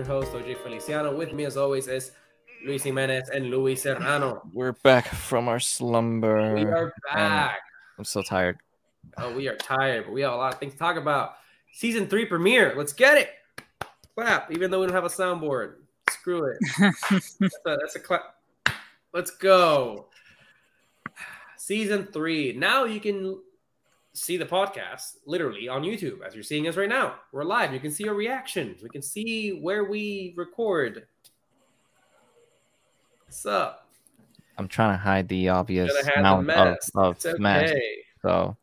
your host, OJ Feliciano. With me, as always, is Luis Jimenez and Luis Serrano. We're back from our slumber. We are back. I'm so tired. Oh, we are tired, but we have a lot of things to talk about. Season three premiere. Let's get it. Clap, even though we don't have a soundboard. Screw it. that's, a, that's a clap. Let's go. Season three. Now you can see the podcast literally on YouTube as you're seeing us right now. We're live. You can see our reactions. We can see where we record. What's up? I'm trying to hide the obvious Gotta the amount of, mess. of It's okay. mess. So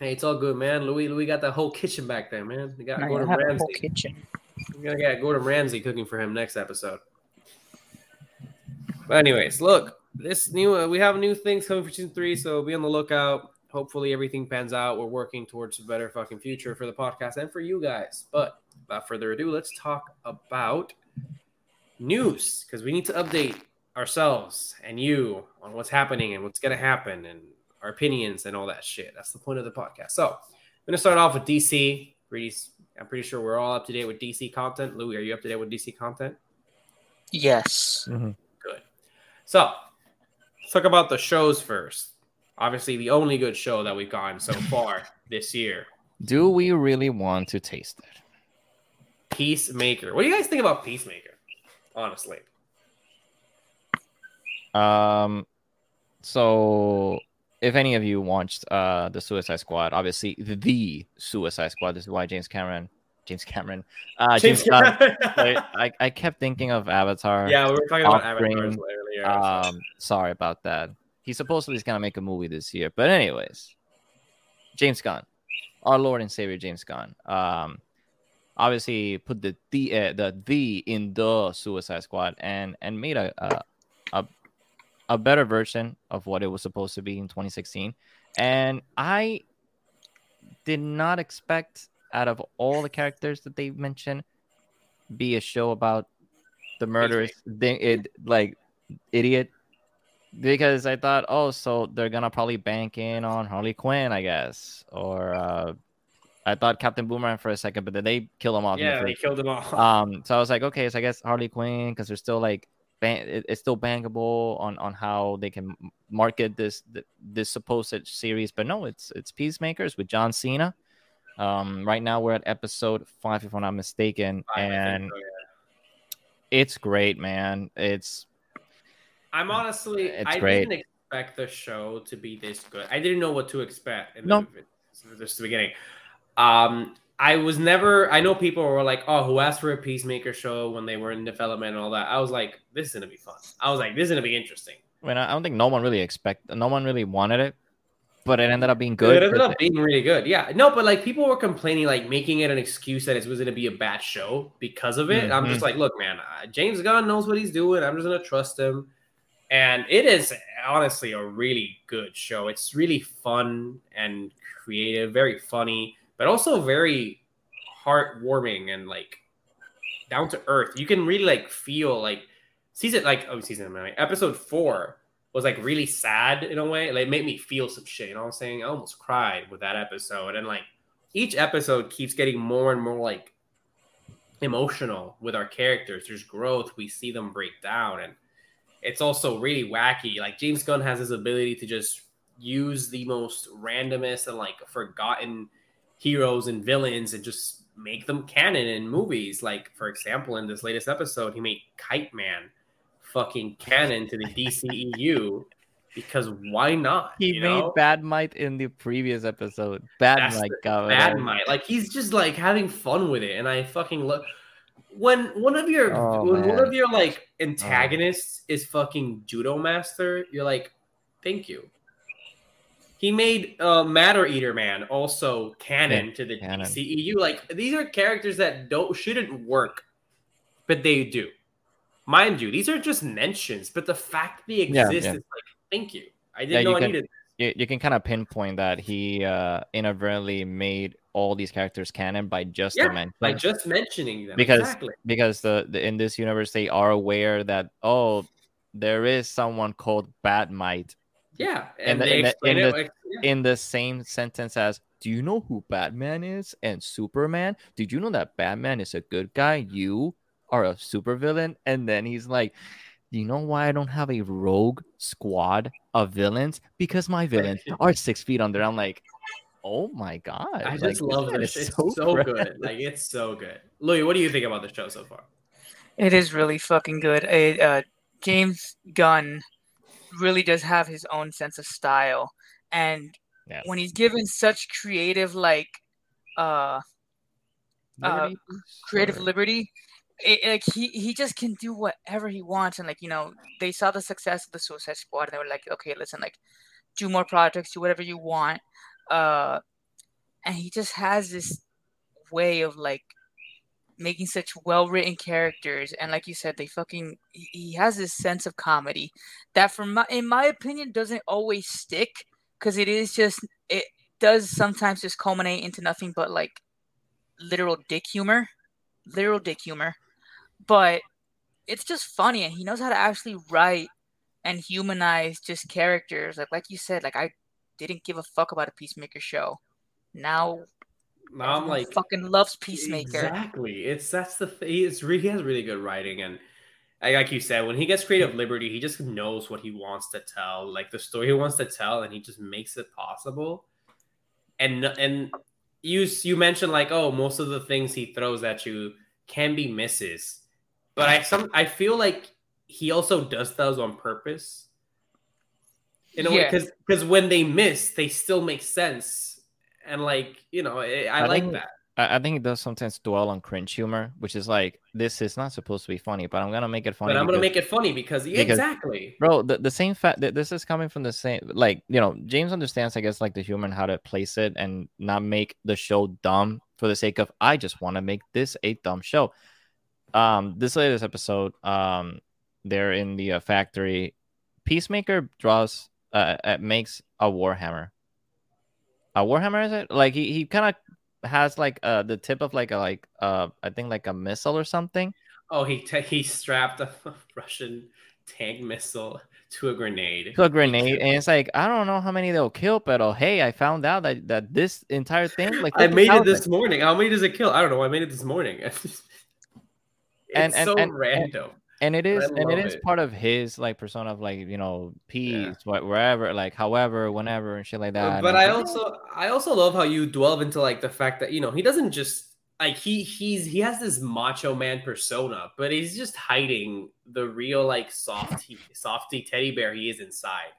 Hey, it's all good, man. Louis, Louis got the whole kitchen back there, man. We got Now you Gordon have a whole kitchen. We gotta get Gordon Ramsay cooking for him next episode. But anyways, look, this new uh, we have new things coming for season three, so be on the lookout. Hopefully everything pans out. We're working towards a better fucking future for the podcast and for you guys. But without further ado, let's talk about news because we need to update ourselves and you on what's happening and what's gonna happen and our opinions and all that shit. That's the point of the podcast. So I'm gonna start off with DC. I'm pretty sure we're all up to date with DC content. Louis, are you up to date with DC content? Yes. mhm. Good. So let's talk about the shows first. Obviously, the only good show that we've gotten so far this year, do we really want to taste it? Peacemaker. What do you guys think about Peacemaker? Honestly, Um, so if any of you watched uh the Suicide Squad, obviously the Suicide Squad. This is why James Cameron, James Cameron, uh, James, Gunn. I, I I kept thinking of Avatar. yeah, we were talking about Avatar earlier. Um, sorry about that. He supposedly is gonna make a movie this year, but anyways, James Gunn, our Lord and Savior James Gunn. Um, obviously put the the uh, the the in the Suicide Squad and and made a, a a a better version of what it was supposed to be in 2016. And I did not expect out of all the characters that they mentioned be a show about the murderous thing it like idiot because I thought, oh, so they're gonna probably bank in on Harley Quinn, I guess, or uh, I thought Captain Boomerang for a second, but then they kill him off. in the yeah, they killed them all. um, so I was like, okay, so I guess Harley Quinn because they're still like, ban- it's still bankable on on how they can market this this supposed series, but no, it's it's Peacemakers with John Cena. Um, right now we're at episode five, if I'm not mistaken, think and so, yeah. it's great, man. It's I'm honestly, It's I great. didn't expect the show to be this good. I didn't know what to expect in No. the, this the beginning. Um, I was never. I know people were like, "Oh, who asked for a Peacemaker show when they were in development and all that?" I was like, "This is gonna be fun." I was like, "This is gonna be interesting." I mean, I I don't think no one really expect, no one really wanted it, but it ended up being good. It ended up being really good. Yeah, no, but like people were complaining, like making it an excuse that it was gonna be a bad show because of it. I'm Mhm. just like, look, man, uh, James Gunn knows what he's doing. I'm just gonna trust him. And it is honestly a really good show. It's really fun and creative, very funny, but also very heartwarming and like down to earth. You can really like feel like season like oh season nine, episode four was like really sad in a way. Like made me feel some shit. You know what I'm saying? I almost cried with that episode. And like each episode keeps getting more and more like emotional with our characters. There's growth. We see them break down. And it's also really wacky. Like James Gunn has this ability to just use the most randomest and like forgotten heroes and villains and just make them canon in movies. Like, for example, in this latest episode, he made Kite Man fucking canon to the DCEU because why not? He you made know? Bat-Mite in the previous episode. Bad That's Might, the- God, Bat-Mite. Like he's just like having fun with it, and I fucking love when one of your Oh, when one of your like antagonists is fucking Judomaster. You're like, thank you. He made uh, Matter Eater Man also canon to the canon. DCEU. Like these are characters that don't shouldn't work, but they do. Mind you, these are just mentions, but the fact they Yeah, exist yeah. is like, thank you. I didn't know I can- needed. you, you can kind of pinpoint that he uh, inadvertently made all these characters canon by just Yeah, mention. by just mentioning them. Because- exactly. because the, the in this universe they are aware that oh there is someone called Bat-Mite Yeah, And and, the- in the- in the- like, yeah. in the same sentence as Do you know who Batman is and Superman? Did you know that Batman is a good guy? You are a supervillain. And then he's like, Do you know why I don't have a rogue squad of villains? Because my villains are six feet under. I'm like, Oh my god. I Like, just love this. It's so, rad. good. Like it's so good. Louis, what do you think about the show so far? It is really fucking good. It, uh, James Gunn really does have his own sense of style, and Yes. when he's given such creative, like, uh, Liberty, creative or- liberty, it, like he he just can do whatever he wants, and like you know, they saw the success of the Suicide Squad, and they were like, okay, listen, like, do more projects, do whatever you want, uh, and he just has this way of like making such well written characters. And like you said they fucking he he has this sense of comedy that from my in my opinion doesn't always stick because it is just it does sometimes just culminate into nothing but like literal dick humor literal dick humor. But it's just funny and he knows how to actually write and humanize just characters. Like like you said like i didn't give a fuck about a peacemaker show now Now I'm like fucking loves peacemaker Exactly. It's that's the thing. It's really he has really good writing and like like you said, when he gets creative liberty, he just knows what he wants to tell, like the story he wants to tell, and he just makes it possible. And and you you mentioned like oh most of the things he throws at you can be misses, but I some I feel like he also does those on purpose. In a way, Yeah. because because when they miss, they still make sense, and like you know, I, I I like think- that. I, I think it does sometimes dwell on cringe humor, which is like this is not supposed to be funny, but I'm gonna make it funny. But I'm gonna make it funny because, because- exactly. bro the, the same fact that this is coming from the same like you know james understands i guess like the humor and how to place it and not make the show dumb for the sake of i just want to make this a dumb show um this latest episode um they're in the uh, factory peacemaker draws uh, uh makes a warhammer a warhammer is it like he, he kind of has like uh the tip of like a like uh i think like a missile or something Oh, he he strapped a Russian tank missile to a grenade. to a grenade, and it's like I don't know how many they'll kill, but oh hey, I found out that that this entire thing like I made it 50,000. this morning. How many does it kill? I don't know. I made it this morning. it's And- and- so and- random. and it is and it love is it. part of his like persona of like you know peace wh- wherever like however whenever and shit like that. but And I also I also love how you delve into like the fact that you know he doesn't just like he he's he has this macho man persona, but he's just hiding the real like softy softy teddy bear he is inside.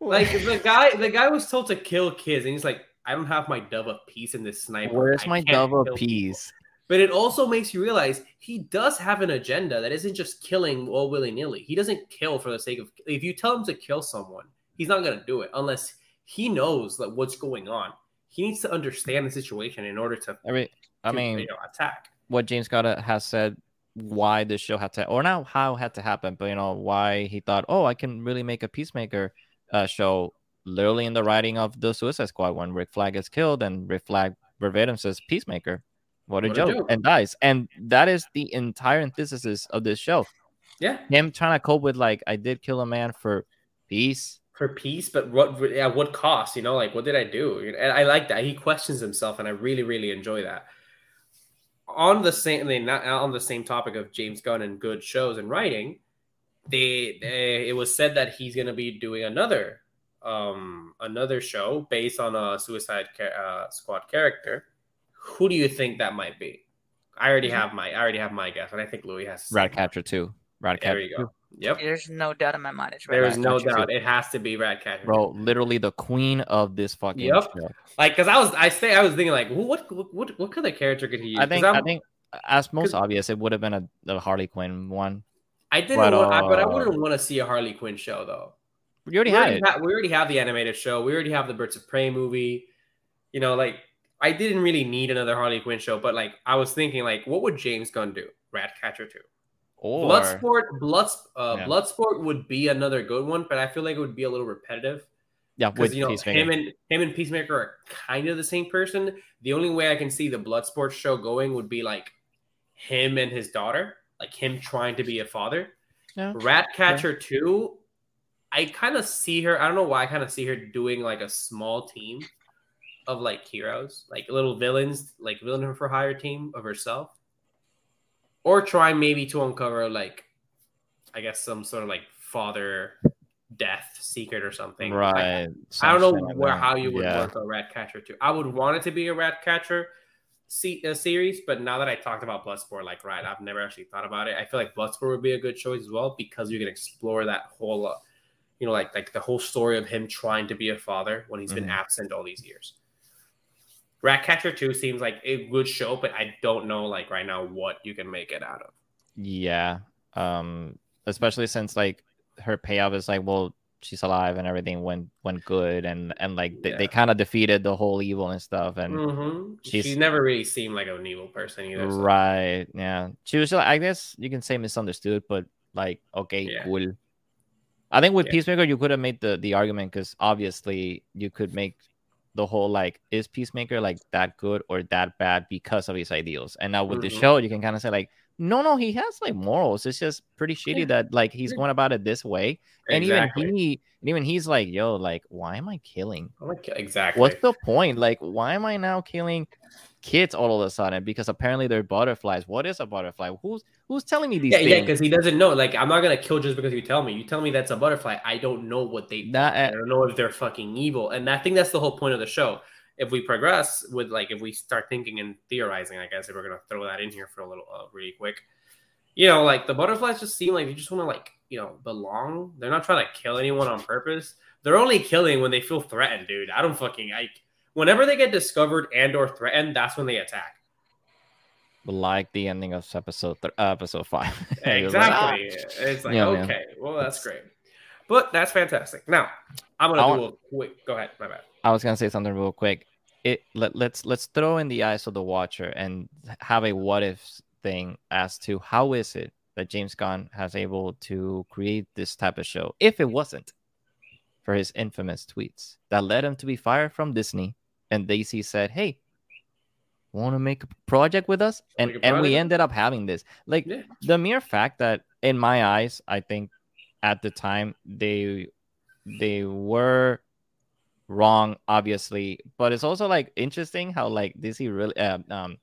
Like the guy, the guy was told to kill kids, and he's like, "I don't have my dove of peace in this sniper. where's I my dove of kill people." But it also makes you realize he does have an agenda that isn't just killing all willy nilly. He doesn't kill for the sake of. If you tell him to kill someone, he's not going to do it unless he knows like what's going on. He needs to understand the situation in order to. I mean, I mean, you know, attack. what James Scott has said why this show had to or not how it had to happen, but you know why he thought, oh, I can really make a peacemaker uh, show literally in the writing of the Suicide Squad when Rick Flag gets killed and Rick Flag verbatim says peacemaker. What a, What a joke. joke. and dies. And that is the entire antithesis of this show. Yeah, Him trying to cope with like I did kill a man for peace. for peace, but what at what cost? You know, like what did I do? And I like that he questions himself, and I really, really enjoy that. On the same, not on the same topic of James Gunn and good shows and writing, they, they it was said that he's going to be doing another um another show based on a Suicide uh, Squad character. Who do you think that might be? I already have my I already have my guess, and I think Louis has. the same Ratcatcher 2. Ratcatcher There you go. Yep. There's no doubt in my mind. It's There right. is no doubt. too. It has to be Ratcatcher. Bro, literally the queen of this fucking Yep. show. Like, cause I was, I say, I was thinking like, what, what, what, what kind of character could he use? I 'Cause think I'm- think as most obvious, it would have been a the Harley Quinn one. I didn't, but, want, I, but I uh, wouldn't want to see a Harley Quinn show though. You already we, had already it. ha- we already have the animated show. We already have the Birds of Prey movie. You know, like I didn't really need another Harley Quinn show, but like I was thinking, like, what would James Gunn do? Ratcatcher two. Or Bloodsport, Blood, uh, Yeah. Bloodsport would be another good one, but I feel like it would be a little repetitive. yeah, because with you know Peacemaker. him and him and Peacemaker are kind of the same person. The only way I can see the Bloodsport show going would be like him and his daughter, like him trying to be a father. Yeah. Ratcatcher two, I kind of see her. I don't know why I kind of see her doing like a small team of like heroes, like little villains, like villain for hire team of herself, or try maybe to uncover like, I guess some sort of like father death secret or something. Right. I, I don't know like where that. how you would Yeah. work a Ratcatcher two. I would want it to be a Ratcatcher se- uh, series, but now that I talked about Bloodsport, like right, I've never actually thought about it. I feel like Bloodsport would be a good choice as well because you can explore that whole, uh, you know, like like the whole story of him trying to be a father when he's been Mhm. absent all these years. Ratcatcher two seems like a good show, but I don't know like right now what you can make it out of. Yeah. Um, especially since like her payoff is like, well, she's alive and everything went went good and and like they, Yeah. they kind of defeated the whole evil and stuff and Mhm. she's- She's never really seemed like an evil person either. so- right yeah she was like i guess you can say misunderstood but like okay Yeah. cool i think with Yeah. peacemaker you could have made the the argument because obviously you could make the whole like is peacemaker like that good or that bad because of his ideals and now with the Mhm. show you can kind of say like no no he has like morals it's just pretty shitty Yeah. that like he's going about it this way and even he and even he's like yo like why am i killing like, exactly. what's the point like why am i now killing kids all of a sudden because apparently they're butterflies what is a butterfly who's who's telling me these yeah, yeah, because he doesn't know. Like, I'm not gonna kill just because you tell me. You tell me that's a butterfly. I don't know what they. That- I don't know if they're fucking evil, and I think that's the whole point of the show. If we progress with like, if we start thinking and theorizing, I guess if we're gonna throw that in here for a little, uh, really quick, you know, like the butterflies just seem like they just want to like, you know, belong. They're not trying to kill anyone on purpose. They're only killing when they feel threatened, dude. I don't fucking like. Whenever they get discovered and or threatened, that's when they attack. like the ending of episode th- uh, episode five was like, "Ah." Exactly. It's like Yeah, man. okay, well that's great, but that's fantastic. Now I'm gonna I do a quick. Go ahead. My bad. I was gonna say something real quick. It let, let's let's throw in the eyes of the watcher and have a what if thing as to how is it that James Gunn has able to create this type of show if it wasn't for his infamous tweets that led him to be fired from Disney and DC said, "Hey, want to make a project with us?" And and we ended up having this. Like Yeah. the mere fact that in my eyes, I think at the time they they were wrong, obviously, but it's also like interesting how like DC really uh, um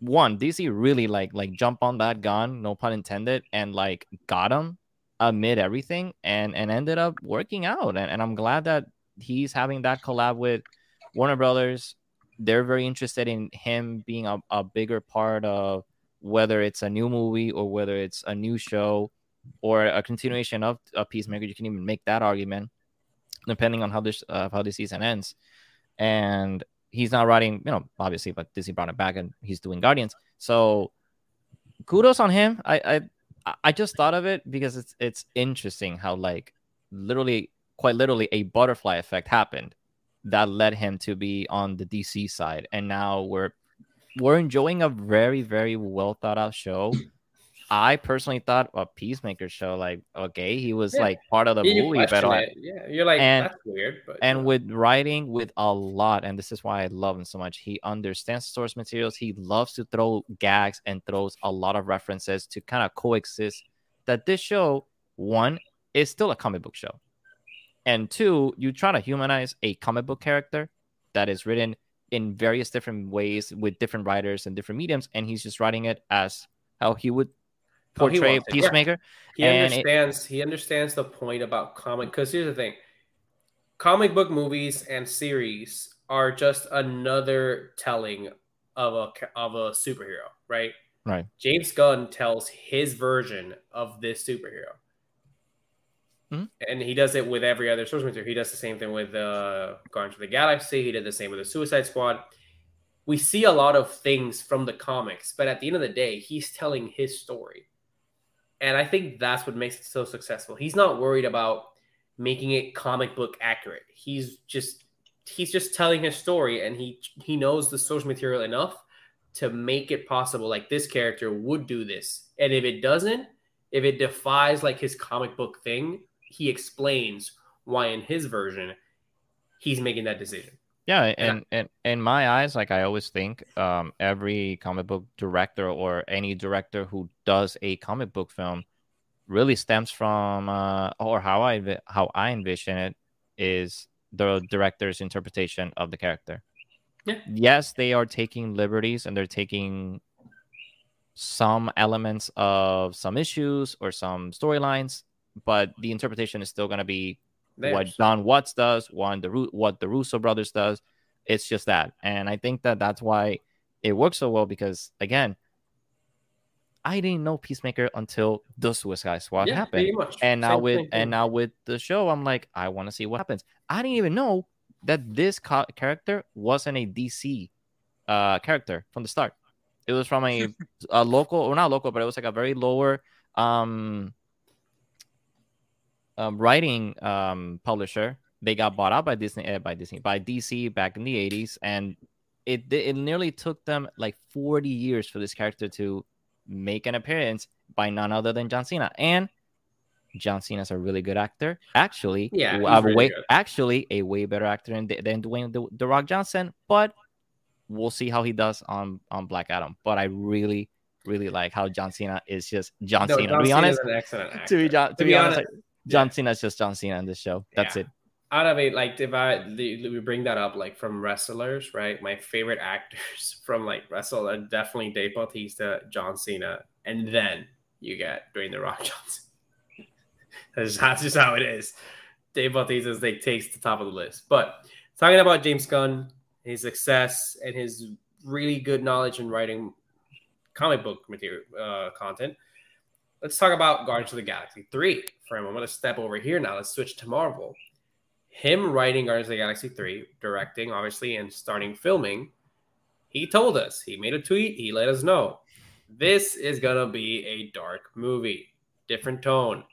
one DC really like like jump on that gun, no pun intended, and like got him amid everything and and ended up working out. And, and I'm glad that he's having that collab with Warner Brothers. They're very interested in him being a, a bigger part of whether it's a new movie or whether it's a new show or a continuation of, a Peacemaker. You can even make that argument depending on how this uh, how this season ends. And he's not writing, you know, obviously, but Disney brought it back and he's doing Guardians. So kudos on him. I I I just thought of it because it's it's interesting how like literally quite literally a butterfly effect happened that led him to be on the DC side. And now we're we're enjoying a very, very well thought out show. I personally thought a Peacemaker show, like okay, he was Yeah. like part of the you movie, but like, yeah, you're like and- that's weird. But and uh, with writing with a lot and this is why i love him so much he understands source materials he loves to throw gags and throws a lot of references to kind of coexist that this show one is still a comic book show and two you try to humanize a comic book character that is written in various different ways with different writers and different mediums and he's just writing it as how he would How he portray yeah. peacemaker he and it- understands he understands the point about comic because here's the thing comic book movies and series are just another telling of a of a superhero right Right. james gunn tells his version of this superhero Mhm. and he does it with every other source material he does the same thing with uh guardians of the galaxy he did the same with the suicide squad we see a lot of things from the comics but at the end of the day he's telling his story and I think that's what makes it so successful. He's not worried about making it comic book accurate. He's just he's just telling his story and he he knows the source material enough to make it possible like this character would do this. And if it doesn't, if it defies like his comic book thing, he explains why in his version he's making that decision. Yeah, And and in my eyes, like I always think, um, every comic book director or any director who does a comic book film really stems from, uh, or how I how I envision it is the director's interpretation of the character. Yeah. Yes, they are taking liberties and they're taking some elements of some issues or some storylines, but the interpretation is still going to be what. Jon Watts does, one the what the Russo brothers does. It's just that, and I think that that's why it works so well because again, I didn't know Peacemaker until the Suicide Squad yeah, happened, and now Same with thing, and now with the show, I'm like, I want to see what happens. I didn't even know that this co- character wasn't a DC uh, character from the start. It was from a, a local, or not local, but it was like a very lower um, um writing um publisher. They got bought out by Disney, uh, by Disney, by DC back in the '80s, and it it nearly took them like 40 years for this character to make an appearance by none other than John Cena. And John Cena's a really good actor. Actually, Yeah, a really way, good. actually a way better actor than, than Dwayne the, the Rock Johnson. But we'll see how he does on on Black Adam. But I really, really like how John Cena is just John No, Cena. John to be Cena's honest, an excellent actor. to be, John, to To be be honest, honest, John Cena's just John Cena in this show. That's Yeah. it. out of it, like if I we bring that up, like from wrestlers, right? My favorite actors from like wrestle are definitely Dave Bautista, John Cena, and then you get Dwayne the Rock Johnson. that's, just, that's just how it is. Dave Bautista like takes the top of the list. But talking about James Gunn, his success and his really good knowledge in writing comic book material uh, content. Let's talk about Guardians of the Galaxy 3 for. I'm going to step over here now. Let's switch to Marvel him writing Guardians of the Galaxy 3, directing, obviously, and starting filming, he told us, he made a tweet, he let us know this is going to be a dark movie, different tone,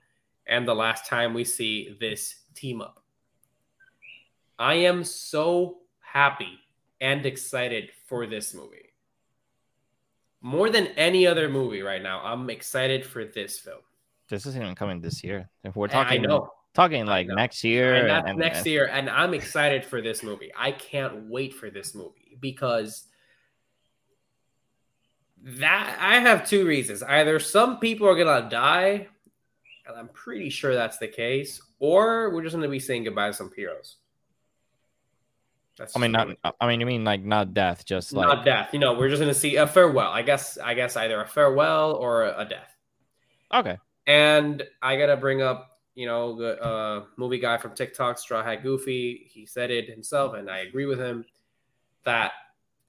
and the last time we see this team up. I am so happy and excited for this movie. More than any other movie right now, I'm excited for this film. This isn't even coming this year. If we're talking, I know. talking like know. next year, and that's and- next and- year and i'm excited for this movie i can't wait for this movie because that i have two reasons either some people are gonna die and i'm pretty sure that's the case or we're just gonna be saying goodbye to some heroes that's I mean, not. I mean, you mean like not death, just like not death you know we're just gonna see a farewell i guess i guess either a farewell or a death okay. and I gotta bring up, you know, the uh, movie guy from TikTok, Straw Hat Goofy. He said it himself, and I agree with him that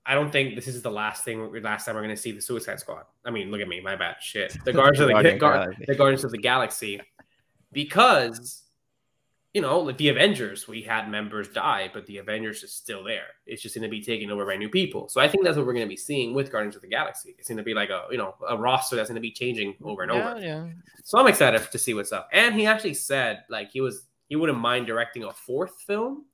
I don't think this is the last thing, last time we're gonna see the Suicide Squad. I mean, look at me, my bad. Shit, the Guardians of the, Guardian Gar- Galaxy. the Guardians of the Galaxy, because you know, like the Avengers, we had members die, but the Avengers is still there. It's just going to be taken over by new people. So I think that's what we're going to be seeing with Guardians of the Galaxy. It's going to be like a you know a roster that's going to be changing over and yeah, over. yeah. So I'm excited to see what's up. And he actually said like he was he wouldn't mind directing a fourth film,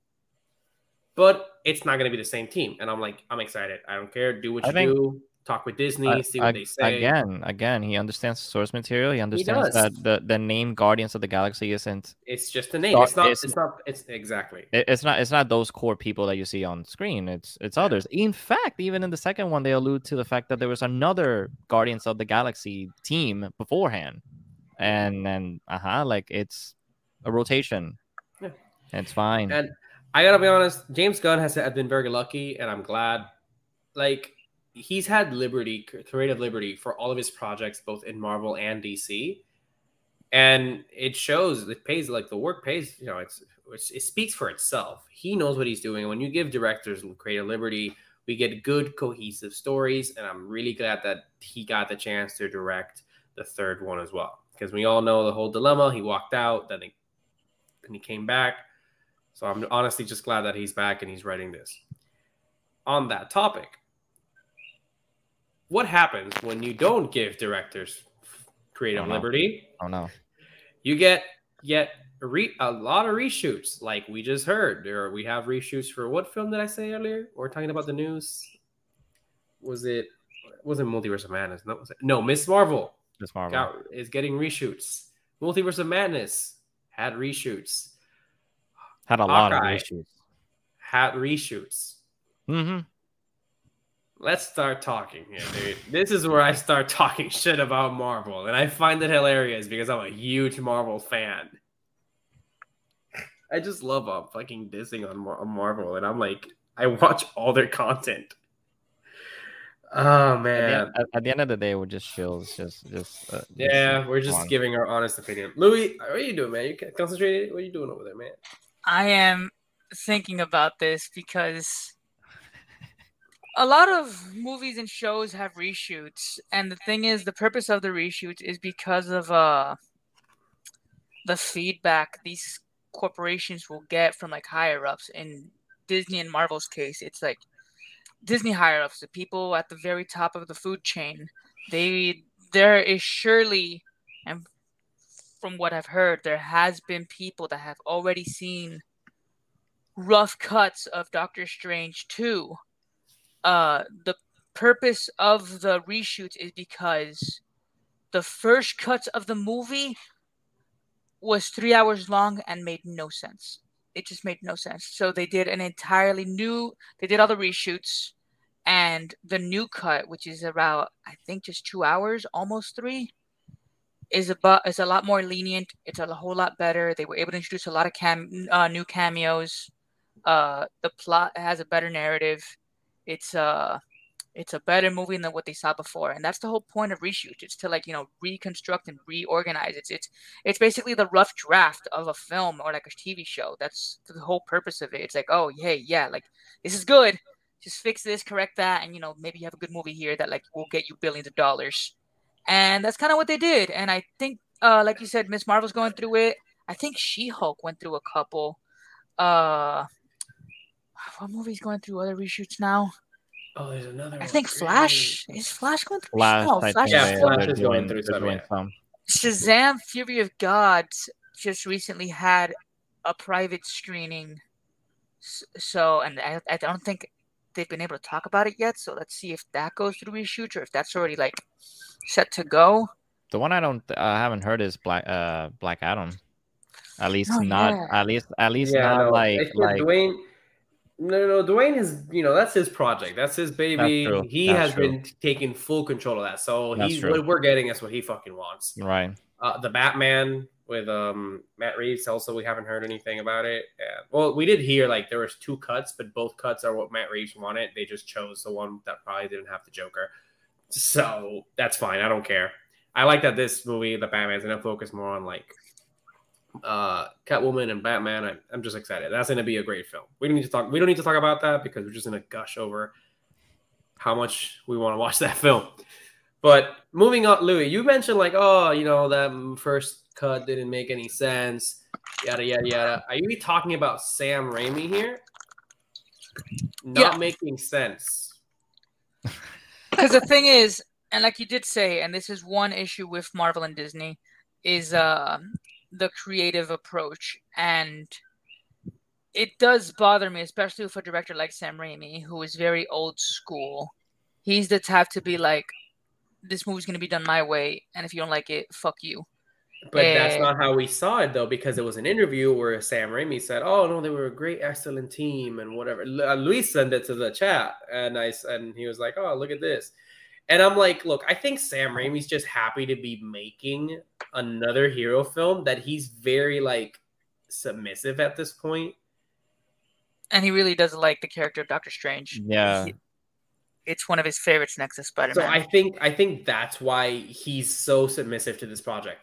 but it's not going to be the same team. And I'm like I'm excited. I don't care. Do what I you think- do. Talk with Disney. I- see what I- they say. Again, again, he understands the source material. He understands does. that the, the name Guardians of the Galaxy isn't. It's just a name. Star- It's not. it's- It's, not. It's exactly. it- It's not. It's not those core people that you see on screen. It's it's others. In fact, even in the second one, they allude to the fact that there was another Guardians of the Galaxy team beforehand, and and uh huh, like it's a rotation. Yeah. It's fine. And I gotta be honest, James Gunn has has been very lucky, and I'm glad. Like he's had liberty, creative liberty, for all of his projects, both in Marvel and DC, and it shows. It pays like the work pays. You know, it's, it's it speaks for itself. He knows what he's doing. When you give directors creative liberty, we get good cohesive stories, and I'm really glad that he got the chance to direct the third one as well. Because we all know the whole dilemma. He walked out, then he, then he came back. So I'm honestly just glad that he's back and he's writing this. On that topic, what happens when you don't give directors creative Oh, no. liberty? oh no. You get yet a, re- a lot of reshoots, like we just heard. There, we have reshoots for what film did I say earlier? We're talking about the news. Was it? Was it Multiverse of Madness? No, no. Miss Marvel Just Marvel. got, is getting reshoots. Multiverse of Madness had reshoots. Had a lot of reshoots. Had reshoots. Mm-hmm. Let's start talking here, dude. This is where I start talking shit about Marvel, and I find it hilarious because I'm a huge Marvel fan. I just love uh, fucking dissing on, Mar- on Marvel, and I'm like, I watch all their content. Oh At man, the, end, at, at the end of the day, we're just chills. Just, just. Uh, yeah, just we're just on. giving our honest opinion. Louis, what are you doing, man? You ca- concentrated? What are you doing over there, man? I am thinking about this because a lot of movies and shows have reshoots, and the thing is, the purpose of the reshoots is because of uh the feedback these corporations will get from like higher ups. In Disney and Marvel's case, it's like Disney higher ups, the people at the very top of the food chain. They there is surely, and from what I've heard, there has been people that have already seen rough cuts of Doctor Strange 2. Uh, the purpose of the reshoot is because the first cut of the movie was three hours long and made no sense. It just made no sense. So they did an entirely new. They did all the reshoots, and the new cut, which is about I think just two hours, almost three, is about is a lot more lenient. It's a whole lot better. They were able to introduce a lot of cam uh, new cameos. Uh, the plot has a better narrative. It's uh it's a better movie than what they saw before, and that's the whole point of reshoots. It's to like you know reconstruct and reorganize. It's it's it's basically the rough draft of a film or like a TV show. That's the whole purpose of it. It's like oh hey yeah like this is good. Just fix this, correct that, and you know maybe you have a good movie here that like will get you billions of dollars. And that's kind of what they did. And I think, uh, like you said, Miss Marvel's going through it. I think She Hulk went through a couple. Uh, what movie's going through other reshoots now? Oh, there's another. I think Flash is Flash going through. Flash, no, Flash Yeah, is Flash they're is going through they're some, doing yeah. some. Shazam: Fury of God just recently had a private screening. So, and I, I don't think they've been able to talk about it yet. So let's see if that goes through reshoots or if that's already like set to go. The one I don't, I haven't heard is Black, uh, Black Adam. At least Oh, not, yeah. at least, at least Yeah, not no, like, it's like. Dwayne. No, no, no, Dwayne has, you know, that's his project. That's his baby. true. He That's has true. been taking full control of that. So That's he's true. what we're getting is what he fucking wants. Right. Uh, the Batman with um Matt Reeves. Also, we haven't heard anything about it. Yeah. Well, we did hear like there was two cuts, but both cuts are what Matt Reeves wanted. They just chose the one that probably didn't have the Joker. So that's fine. I don't care. I like that this movie, the Batman's gonna focus more on like uh Catwoman and Batman. I, I'm just excited. That's gonna be a great film. We don't need to talk. We don't need to talk about that because we're just gonna gush over how much we want to watch that film. But moving on, Louis, you mentioned like, oh, you know, that first cut didn't make any sense, yada yada yada. Are you talking about Sam Raimi here? Not Yeah. making sense. Because the thing is, and like you did say, and this is one issue with Marvel and Disney, is uh, the creative approach. And it does bother me, especially with a director like Sam Raimi, who is very old school. He's the type to be like, this movie's going to be done my way. And if you don't like it, fuck you. But that's Eh. not how we saw it though, because it was an interview where Sam Raimi said, "Oh no, they were a great, excellent team and whatever." Uh, Luis sent it to the chat, and I and he was like, "Oh, look at this," and I'm like, "Look, I think Sam Raimi's just happy to be making another hero film that he's very like submissive at this point." And he really does like the character of Doctor Strange. Yeah. He- it's one of his favorites next to Spider So I think I think that's why he's so submissive to this project.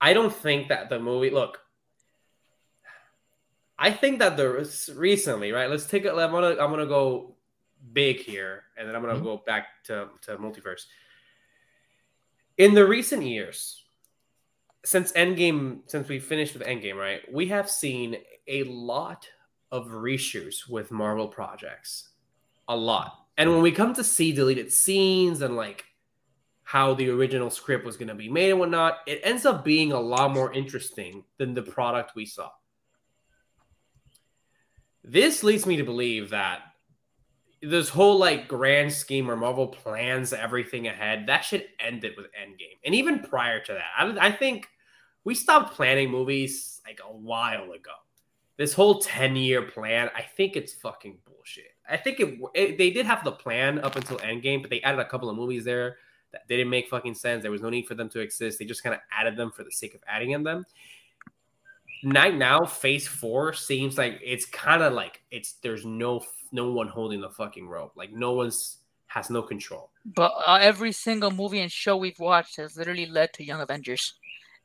I don't think that the movie look. I think that the recently right. Let's take it. I'm gonna I'm gonna go big here, and then I'm gonna Mhm. go back to to multiverse. In the recent years, since Endgame, since we finished with Endgame, right, we have seen a lot of reshoots with Marvel projects, a lot. And when we come to see deleted scenes and like how the original script was going to be made and whatnot, it ends up being a lot more interesting than the product we saw. This leads me to believe that this whole like grand scheme where Marvel plans everything ahead, that should end it with Endgame. And even prior to that, I, I think we stopped planning movies like a while ago. This whole 10 year plan, I think it's fucking bullshit. I think it, it they did have the plan up until Endgame, but they added a couple of movies there that didn't make fucking sense. There was no need for them to exist. They just kind of added them for the sake of adding in them. Night now phase four seems like it's kind of like it's there's no no one holding the fucking rope. Like no one's has no control. But uh, every single movie and show we've watched has literally led to Young Avengers.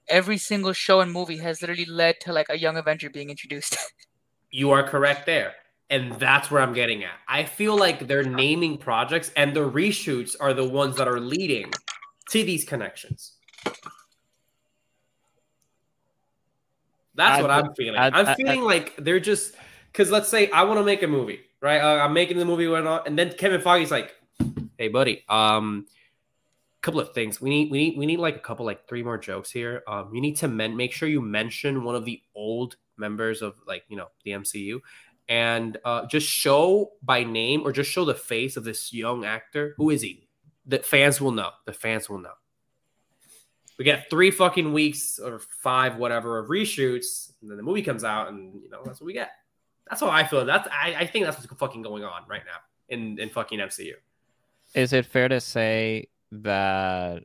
Every single show and movie has literally led to like a Young Avenger being introduced. you are correct there. And that's where i'm getting at. I feel like they're naming projects and the reshoots are the ones that are leading to these connections that's I- what i'm feeling. I- I, am I- feeling like they're just because let's say i want to make a movie right? Uh, i'm making the movie and all- and then kevin Feige's like hey buddy um couple of things. We need we need we need like a couple like three more jokes here. Um you need to men- make sure you mention one of the old members of like you know the mcu and uh just show by name or just show the face of this young actor. Who is he? The fans will know. The fans will know we get three fucking weeks or five whatever of reshoots and then the movie comes out and you know that's what we get. That's how i feel. That's i, I think that's what's fucking going on right now in in fucking mcu Is it fair to say that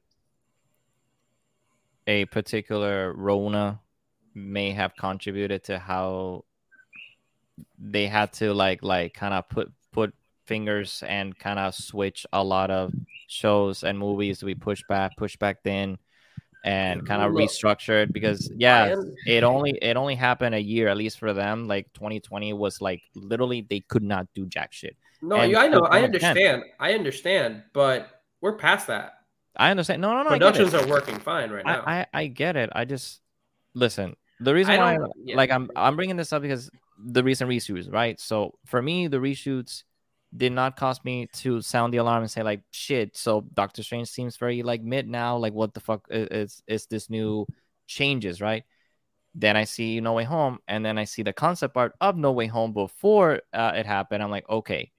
a particular Rona may have contributed to how they had to like like kind of put put fingers and kind of switch a lot of shows and movies to be pushed back, pushed back then, and kind of restructured because yeah, it only it only happened a year at least for them. Like 2020 was like literally they could not do jack shit. No, And I know, I understand, I understand, but we're past that. I understand. No, no, no. Productions are working fine right now. I, I I get it. I just listen. The reason why, yeah. like, I'm I'm bringing this up because the recent reshoots, right? So for me, the reshoots did not cause me to sound the alarm and say like, shit. So Doctor Strange seems very like mid now. Like, what the fuck is is this new changes, right? Then I see No Way Home, and then I see the concept art of No Way Home before uh, it happened. I'm like, okay.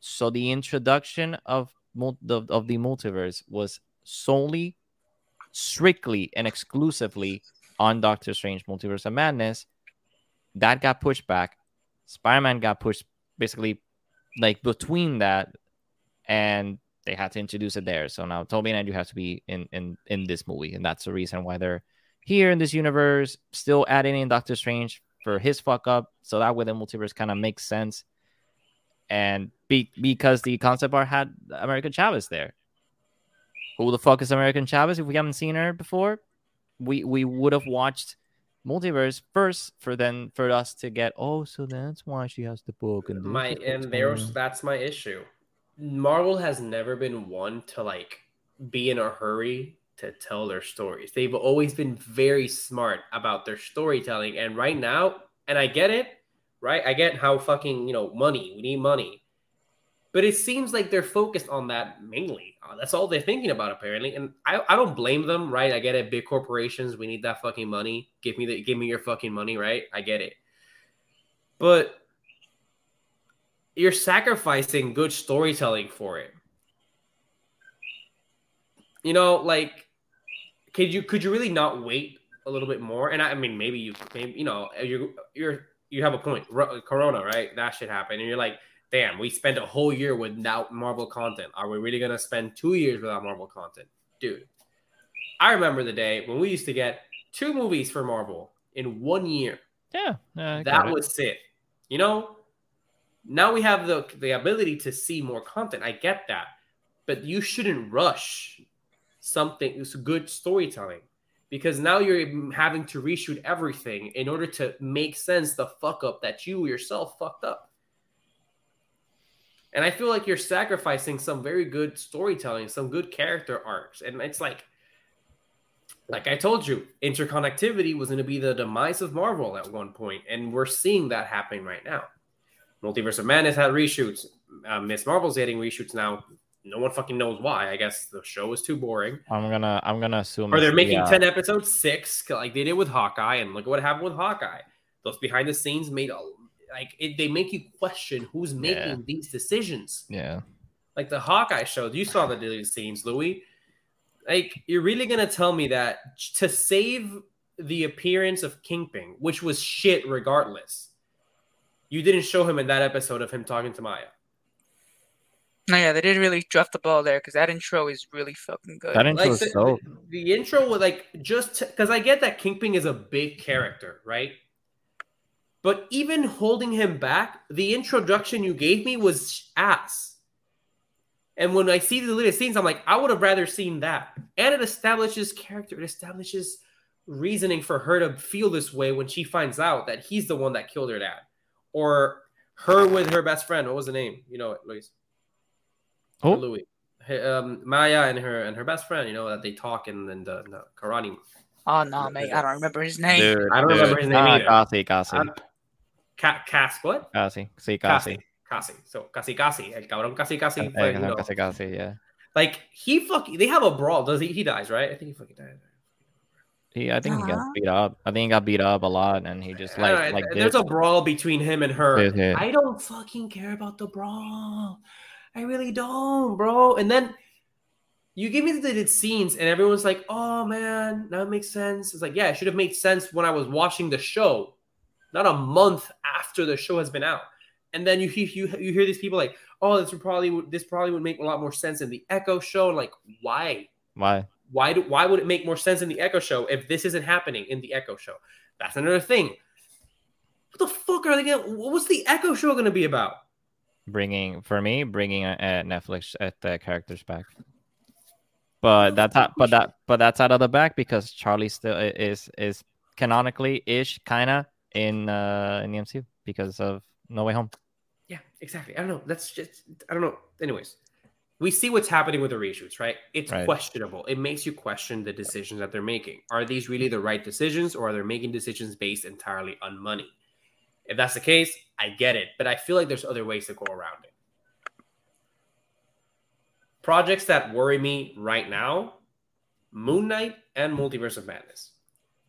So the introduction of the, of the multiverse was solely strictly and exclusively on Doctor Strange Multiverse of Madness. That got pushed back. Spider Man got pushed basically like between that, and they had to introduce it there. So now Tobey and Andrew have to be in in in this movie, and that's the reason why they're here in this universe, still adding in Doctor Strange for his fuck up, so that way the multiverse kind of makes sense. And be, because the concept art had America Chavez there. Who the fuck is America Chavez? If we haven't seen her before, we we would have watched multiverse first for then for us to get oh so that's why she has the book and my and there's that's my issue. Marvel has never been one to like be in a hurry to tell their stories. They've always been very smart about their storytelling. And right now, and I get it, right? I get how fucking, you know, money, we need money. But it seems like they're focused on that mainly. Uh, that's all they're thinking about, apparently. And I, I don't blame them, right? I get it. Big corporations, we need that fucking money. Give me the give me your fucking money, right? I get it. But you're sacrificing good storytelling for it. You know, like could you could you really not wait a little bit more? And I, I mean, maybe you, maybe you know, you you're you have a point. Ro- Corona, right? That should happen, and you're like, damn, we spent a whole year without Marvel content. Are we really gonna spend two years without Marvel content, dude? I remember the day when we used to get two movies for Marvel in one year yeah, that was it. You know, now we have the the ability to see more content. I get that, but you shouldn't rush something. It's good storytelling because now you're having to reshoot everything in order to make sense the fuck up that you yourself fucked up. And I feel like you're sacrificing some very good storytelling, some good character arcs, and it's like like I told you, interconnectivity was going to be the demise of Marvel at one point, and we're seeing that happening right now. Multiverse of Madness had reshoots. Uh, Miss Marvel's getting reshoots now. No one fucking knows why. I guess the show is too boring, I'm gonna I'm gonna assume or they're making uh, ten episodes six, like they did with Hawkeye. And look at what happened with Hawkeye. Those behind the scenes made a, like it, they make you question who's making Yeah. these decisions yeah like the Hawkeye show. You saw the deleted scenes, Louis. Like, you're really gonna tell me that to save the appearance of Kingpin, which was shit regardless, you didn't show him in that episode of him talking to Maya. No, yeah, they didn't really drop the ball there because that intro is really fucking good. That intro Like is the, so. the intro was like just because I get that Kingpin is a big character, right? But even holding him back, the introduction you gave me was ass. And when I see the deleted scenes, I'm like, I would have rather seen that. And it establishes character. It establishes reasoning for her to feel this way when she finds out that he's the one that killed her dad, or her with her best friend. What was the name? You know it, Luis. Who? Louis. Hey, Um, Maya and her and her best friend. You know that they talk in, in the, in the karate. Oh no, mate, I don't remember his name. Dude, I don't remember his name Ah, either. Kazi, Kazi, Ca- Cas what? Kazi, sí, Casi. Kazi. Casi. So casi casi. El cabrón casi casi. Fue, you know, Kazi, Kazi, yeah. like he fucking. They have a brawl. Does he? He dies, right? I think he fucking dies. He, I think he Uh-huh. got beat up. I think he got beat up a lot, and he just like Alright, like there's this. a brawl between him and her. Yeah, yeah. I don't fucking care about the brawl. I really don't, bro. And then you give me the deleted scenes, and everyone's like, "Oh man, that makes sense." It's like, yeah, it should have made sense when I was watching the show, not a month after the show has been out. And then you hear you, you hear these people like, "Oh, this would probably this probably would make a lot more sense in the Echo show." And like, why? Why? Why do why would it make more sense in the Echo show if this isn't happening in the Echo show? That's another thing. What the fuck are they gonna? What's the Echo show gonna be about? Bringing for me, bringing uh, Netflix at the characters back. But that's out, but that but that's out of the back because Charlie still is is canonically ish kind of in uh in the MCU because of No Way Home. Yeah, exactly. I don't know. That's just I don't know. Anyways, we see what's happening with the reshoots, right? It's Right. questionable. It makes you question the decisions that they're making. Are these really the right decisions, or are they making decisions based entirely on money? If that's the case, I get it, but I feel like there's other ways to go around it. Projects that worry me right now: Moon Knight and Multiverse of Madness.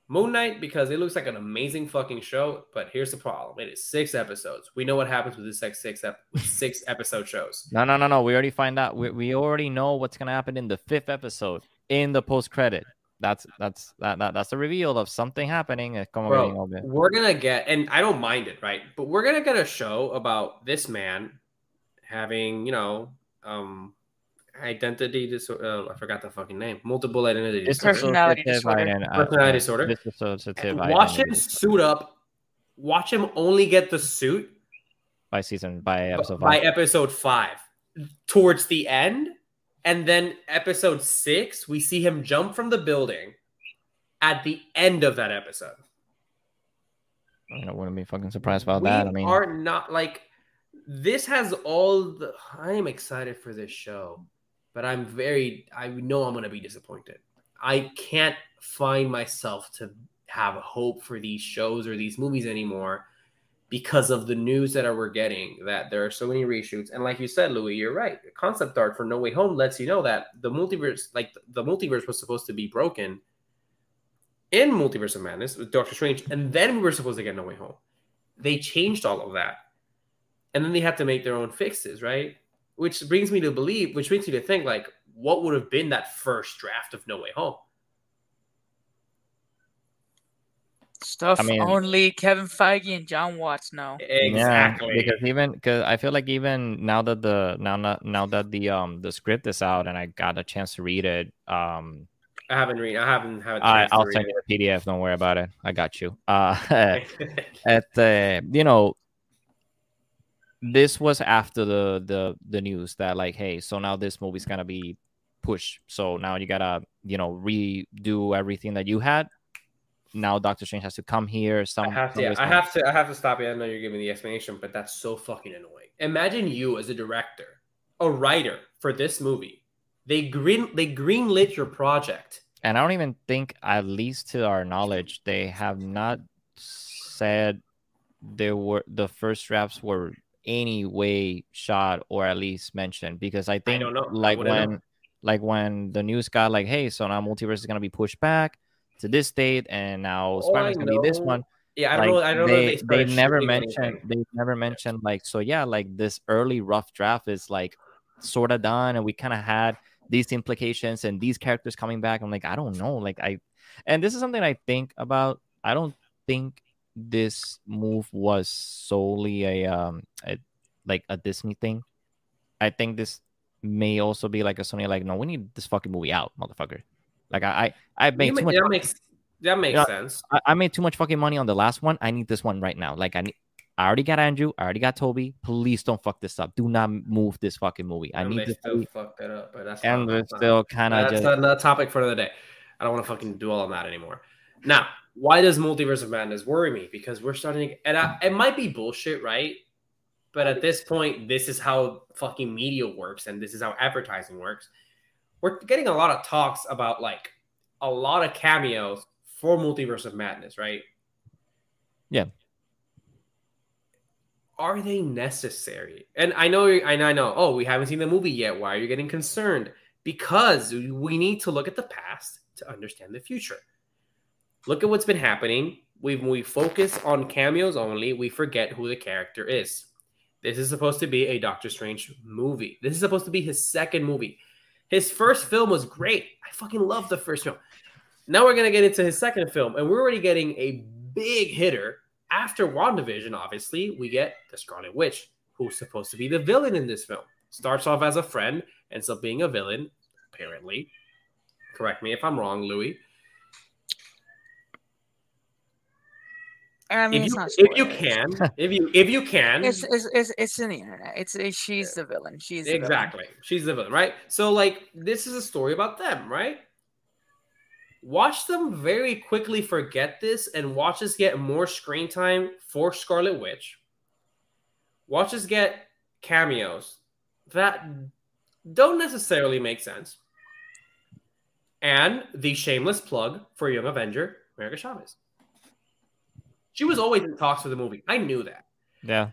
Moon Knight because it looks like an amazing fucking show, but here's the problem: it is six episodes. We know what happens with this like six ep- six episode shows. No, no, no, no. We already find out. We, we already know what's gonna happen in the fifth episode in the post credit. That's that's that, that that's the reveal of something happening. at Como Bro, Being we're gonna get, and I don't mind it, right? But we're gonna get a show about this man having, you know, um, identity disorder. Uh, I forgot the fucking name. Multiple identity This disorder. Personality disorder. Personality disorder. dissociative And watch him suit up. Watch him only get the suit by season by episode by five. episode five towards the end and then episode six we see him jump from the building at the end of that episode I I wouldn't be fucking surprised about we that. I mean, are not like this has all the i am excited for this show but i'm very i know i'm going to be disappointed. I can't find myself to have hope for these shows or these movies anymore because of the news that we're getting that there are so many reshoots. And like you said louis you're right. Concept art for no way home lets you know that the multiverse like the multiverse was supposed to be broken in multiverse of madness with doctor strange and then we were supposed to get no way home. They changed all of that. And then they had to make their own fixes right which brings me to believe which makes me to think like what would have been that first draft of no way home Stuff I mean- only Kevin Feige and Jon Watts know. exactly Yeah, because even because I feel like even now that the now not now that the um the script is out and I got a chance to read it, um, i haven't read i haven't had a I, chance to I'll send you the PDF. Don't worry about it. I got you. Uh, at the you know this was after the the the news that like hey so now this movie's gonna be pushed so now you gotta you know redo everything that you had now doctor strange has to come here some I have to, yeah, I have to, I have to stop you. I know you're giving the explanation, but that's so fucking annoying. Imagine you as a director, a writer for this movie. They green, they greenlit your project. and i don't even think at least to our knowledge they have not said there were the first drafts were any way shot or at least mentioned because i think know. I like when know. like when the news got like hey so now multiverse is going to be pushed back to this date and now All spider-man's to be this one Yeah, I like, don't know. I don't know. they, If they they, never mentioned they never mentioned like so yeah like this early rough draft is like sort of done and we kind of had these implications and these characters coming back i'm like i don't know like i and this is something i think about i don't think this move was solely a um a, like a disney thing i think this may also be like a Sony, like, no, we need this fucking movie out, motherfucker. Like I I, I made too much. That makes that makes Yeah. sense. I, I made too much fucking money on the last one. I need this one right now. Like I need. I already got Andrew. I already got Tobey. Please don't fuck this up. Do not move this fucking movie. I and need this still movie. fucked that up, but that's And not, still kind of That's just. another topic for another day. I don't want to fucking dwell on that anymore. Now, why does Multiverse of Madness worry me? Because we're starting, and I, it might be bullshit, right? But at this point, this is how fucking media works, and this is how advertising works. We're getting a lot of talks about like a lot of cameos for Multiverse of Madness, right? Yeah. Are they necessary? And I know, and I know. Oh, we haven't seen the movie yet. Why are you getting concerned? Because we need to look at the past to understand the future. Look at what's been happening. We we focus on cameos only. We forget who the character is. This is supposed to be a Doctor Strange movie. This is supposed to be his second movie. His first film was great. I fucking love the first film. Now we're gonna get into his second film, and we're already getting a big hitter. After WandaVision, obviously, we get the Scarlet Witch, who's supposed to be the villain in this film. Starts off as a friend, ends up being a villain, apparently. Correct me if I'm wrong, Louis. I mean, If it's you, not if you can, if you if you can, It's, it's, it's, it's in the internet. It's, it's she's the villain. She's the villain. exactly. She's the villain, right? So, like, this is a story about them, right? Watch them very quickly forget this and watch us get more screen time for Scarlet Witch. Watch us get cameos that don't necessarily make sense. And the shameless plug for Young Avenger, America Chavez. She was always in talks for the movie. I knew that. Yeah.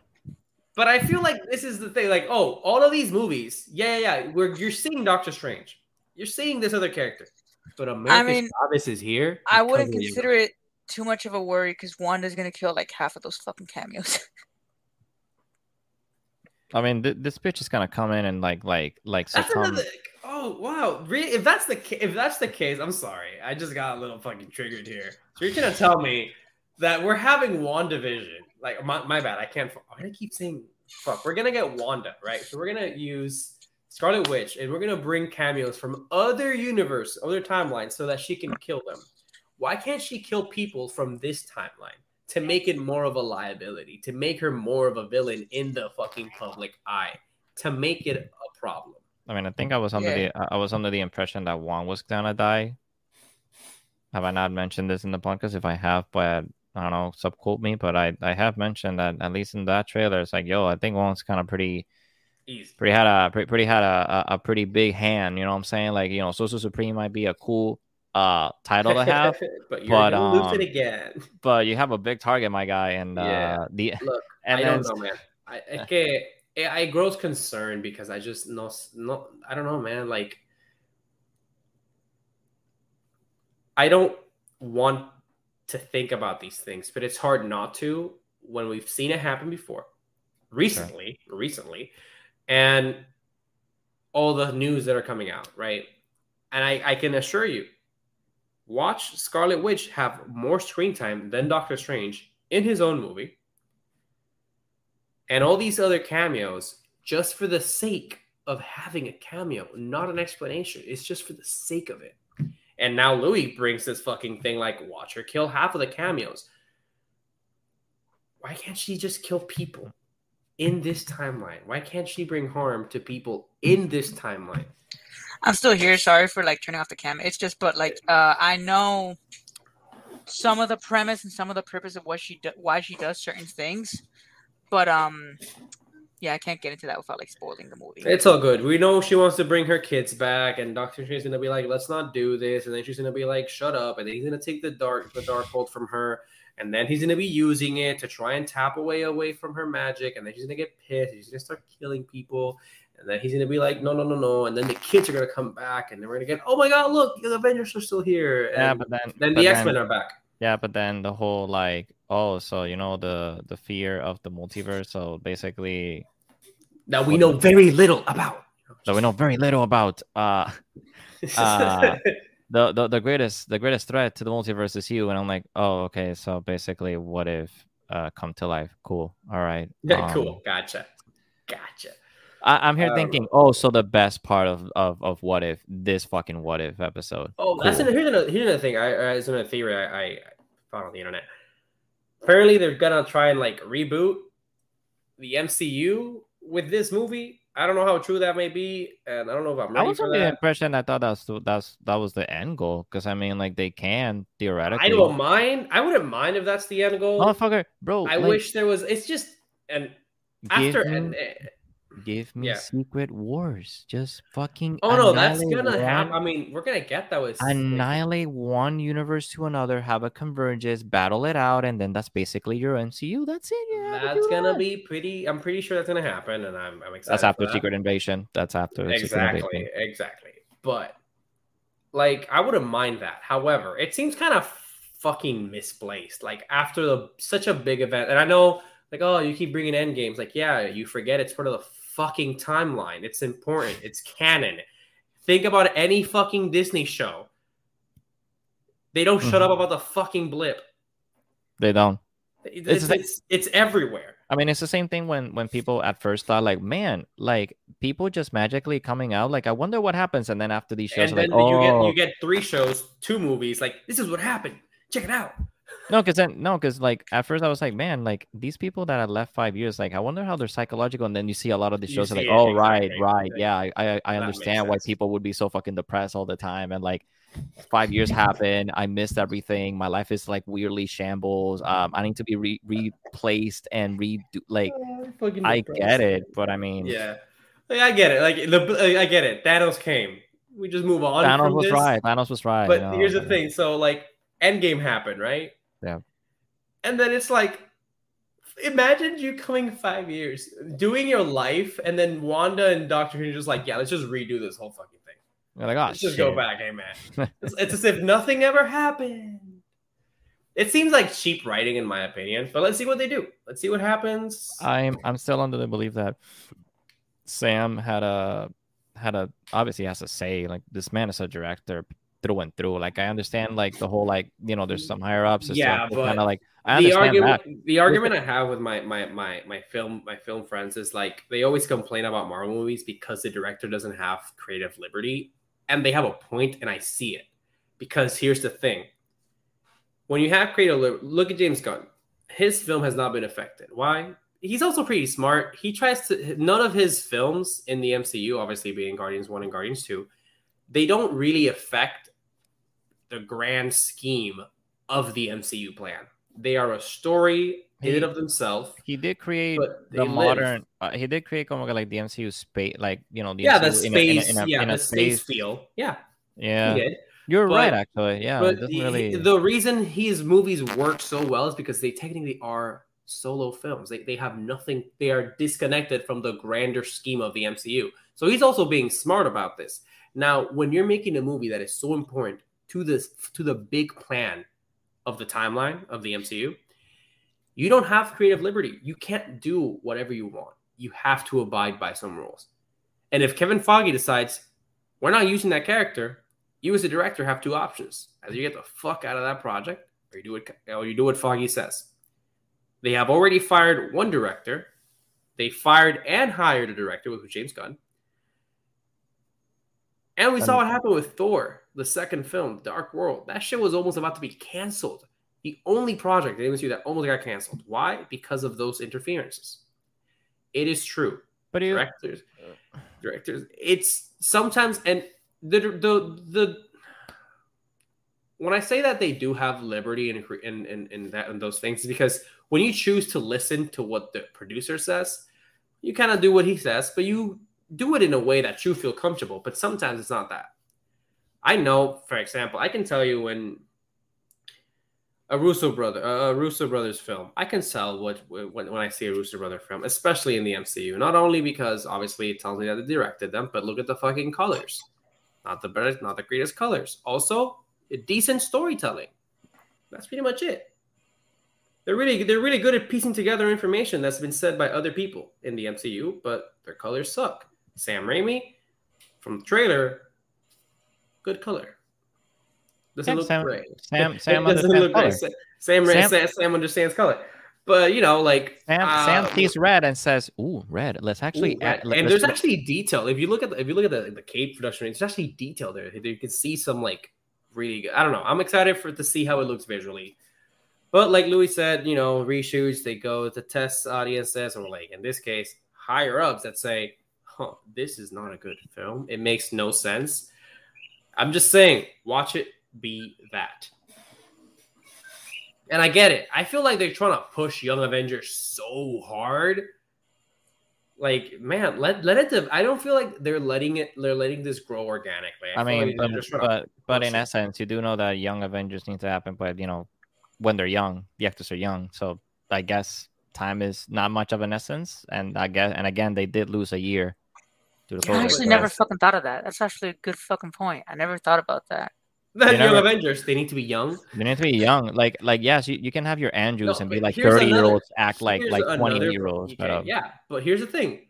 But I feel like this is the thing. Like, oh, all of these movies, yeah, yeah, yeah. Where you're seeing Doctor Strange, you're seeing this other character, but America mean, Chavez is here. I wouldn't consider it too much of a worry because Wanda's gonna kill like half of those fucking cameos. I mean, th- this bitch is gonna come in and like, like, like That's succumb. another. Oh wow! Re- if that's the ca- if that's the case, I'm sorry. I just got a little fucking triggered here. So you're gonna tell me that we're having WandaVision? Like my, my bad. I can't. I'm gonna keep saying fuck. We're gonna get Wanda, right? So we're gonna use Scarlet Witch, and we're gonna bring cameos from other universe, other timelines, so that she can kill them. Why can't she kill people from this timeline to make it more of a liability, to make her more of a villain in the fucking public eye, to make it a problem? I mean, I think I was under Yeah. the I was under the impression that Wong was gonna die. Have I not mentioned this in the podcast? If I have, but I don't know, subquote me. But I I have mentioned that at least in that trailer, it's like, yo, I think Wong's kind of pretty Easy. pretty had a pretty, pretty had a, a a pretty big hand. You know what I'm saying? Like you know, Sorcerer Supreme might be a cool uh title to have, but you're but, gonna lose um, it again. but you have a big target, my guy, and uh Yeah. the Look, and I then don't know, man. I, I, que, I, I grows concerned because I just no, no, I don't know, man. Like, I don't want to think about these things, but it's hard not to when we've seen it happen before, recently, recently, and all the news that are coming out, right? And I, I can assure you, watch Scarlet Witch have more screen time than Doctor Strange in his own movie and all these other cameos just for the sake of having a cameo, not an explanation. It's just for the sake of it. And now Louis brings this fucking thing like watch her kill half of the cameos. Why can't she just kill people in this timeline? Why can't she bring harm to people in this timeline? I'm still here. Sorry for like turning off the camera. It's just, but like, uh, I know some of the premise and some of the purpose of what she do- why she does certain things, but um, yeah, I can't get into that without like spoiling the movie. It's all good. We know she wants to bring her kids back, and Doctor Strange's gonna be like, "Let's not do this," and then she's gonna be like, "Shut up," and then he's gonna take the dark, the Darkhold from her, and then he's gonna be using it to try and tap away away from her magic, and then she's gonna get pissed. and She's gonna start killing people, and then he's gonna be like, "No, no, no, no," and then the kids are gonna come back, and then we're gonna get, "Oh my god, look, the Avengers are still here," and yeah, but then then but the X Men are back. Yeah, but then the whole like, oh, so you know the the fear of the multiverse. So basically, That we know very little about. that we know very little about. Uh, Uh, the, the the greatest the greatest threat to the multiverse is you, and I'm like, oh, okay. So basically, what if uh come to life? Cool. All right. Yeah, Um, cool. Gotcha. Gotcha. I, am here Um, thinking, oh, so the best part of, of of what if this fucking what if episode. Oh, that's an, here's another here's another thing. I, I it's another theory I, I found on the internet. Apparently, they're gonna try and like reboot the MCU with this movie. I don't know how true that may be, and I don't know if I'm I ready was for under the impression I thought that's that's that was the end goal because I mean like they can theoretically. I don't mind. I wouldn't mind if that's the end goal. motherfucker, bro. I like, wish there was. It's just and after and give me yeah. Secret Wars. Just fucking. oh no, that's gonna happen. I mean, we're gonna get that with annihilate one universe to another, have a convergence, battle it out, and then that's basically your MCU. That's it. Yeah, That's gonna be pretty. I'm pretty sure that's gonna happen, and I'm, I'm excited. That's after that. Secret Invasion. That's after Exactly, exactly. But like, I wouldn't mind that. However, it seems kind of fucking misplaced. Like after the such a big event, and I know, like, oh, you keep bringing end games. Like, yeah, you forget it's part of the fucking timeline. It's important. It's canon. Think about any fucking Disney show. They don't shut Mhm. up about the fucking blip. They don't. It's, It's it's, the- it's, everywhere. I mean, it's the same thing when when people at first thought like, man, like people just magically coming out. Like, I wonder what happens, and then after these shows, And then like, oh, get you get three shows, two movies. Like this is what happened. Check it out. No, because then no, because like at first I was like, man, like these people that I left five years, like I wonder how they're psychological. And then you see a lot of these shows are like, oh right, right, exactly. yeah, I I, I understand why people would be so fucking depressed all the time. And like five years happened, I missed everything. My life is like weirdly shambles. Um, I need to be re- replaced and redo. Like I get it, but I mean, Yeah, Like, I get it. Like the I get it. Thanos came. We just move on. Thanos was this. right. Thanos was right. But no, here's the thing. So like Endgame happened, right? Yeah. And then it's like, imagine you coming five years, doing your life, and then Wanda and Doctor Who just like, yeah, let's just redo this whole fucking thing. You're like, oh let's just go back, hey man. it's, it's as if nothing ever happened. It seems like cheap writing, in my opinion. But let's see what they do. Let's see what happens. I'm I'm still under the belief that Sam had a had a obviously has to say like this man is a director through and through. Like I understand like the whole like you know there's some higher ups. Yeah, but kind of like I the understand argument, that. the argument I have with my, my my my film my film friends is like they always complain about Marvel movies because the director doesn't have creative liberty, and they have a point, and I see it. Because here's the thing: when you have creative, li- look at James Gunn. His film has not been affected. Why? He's also pretty smart. He tries to. None of his films in the MCU, obviously being Guardians One and Guardians Two, they don't really affect the grand scheme of the MCU plan. They are a story in He- and of themselves. He did create the modern. Uh, he did create como like the MCU space, like you know the Yeah, the MCU in a- in a- space, in a- yeah, in the space feel. Yeah, Yeah, you're But- right. Actually, yeah. but the, really. the reason his movies work so well is because they technically are solo films. They, they have nothing, they are disconnected from the grander scheme of the MCU. So he's also being smart about this. Now, when you're making a movie that is so important to this to the big plan of the timeline of the MCU, you don't have creative liberty. You can't do whatever you want. You have to abide by some rules. And if Kevin Feige decides we're not using that character, you as a director have two options: either you get the fuck out of that project, or you do it, or you do what Feige says. They have already fired one director. They fired and hired a director, was James Gunn. And we saw what happened with Thor, the second film, Dark World. That shit was almost about to be canceled. The only project in the MCU that almost got canceled. Why? Because of those interferences. It is true but you, directors directors it's sometimes and the the the when i say that they do have liberty and in in, in that and those things because when you choose to listen to what the producer says you kind of do what he says but you do it in a way that you feel comfortable but sometimes it's not that i know for example i can tell you when a Russo brother, a Russo brothers film. I can tell what when, when I see a Russo brother film, especially in the MCU. Not only because obviously it tells me that they directed them, but look at the fucking colors. Not the best, not the greatest colors. Also, decent storytelling. That's pretty much it. They're really they're really good at piecing together information that's been said by other people in the MCU, but their colors suck. Sam Raimi, from the trailer, good color. Doesn't Yeah, look Sam- great. Sam Sam doesn't understands look great. color. Sa- Sam, Sam- Sam, Sam understands color. But you know, like Sam, uh, Sam sees red and says, "Ooh, red. Let's actually." Ooh, add, let- and let's there's actually detail. If you look at the, if you look at the the cape production, it's actually detail there. You can see some like really good. I don't know. I'm excited for to see how it looks visually. But like Louis said, you know, reshoots they go to test audiences or like in this case, higher ups that say, "Huh, this is not a good film. It makes no sense." I'm just saying, watch it be that. And I get it. I feel like they're trying to push Young Avengers so hard. Like, man, let let it. de- I don't feel like they're letting it. They're letting this grow organically. I feel mean, like but they're just trying to- but, but in it. essence, you do know that young Avengers need to happen, but you know, when they're young, the actors are young, so I guess time is not much of an essence. And I guess, and again, they did lose a year. To the I actually so- never fucking thought of that. That's actually a good fucking point. I never thought about that. Then you Young never- Avengers, they need to be young. They need to be young. Like, like yes, you, you can have your Andrews No, and be like here's thirty-year-olds act like like twenty another- year olds. But um, yeah, but here's the thing.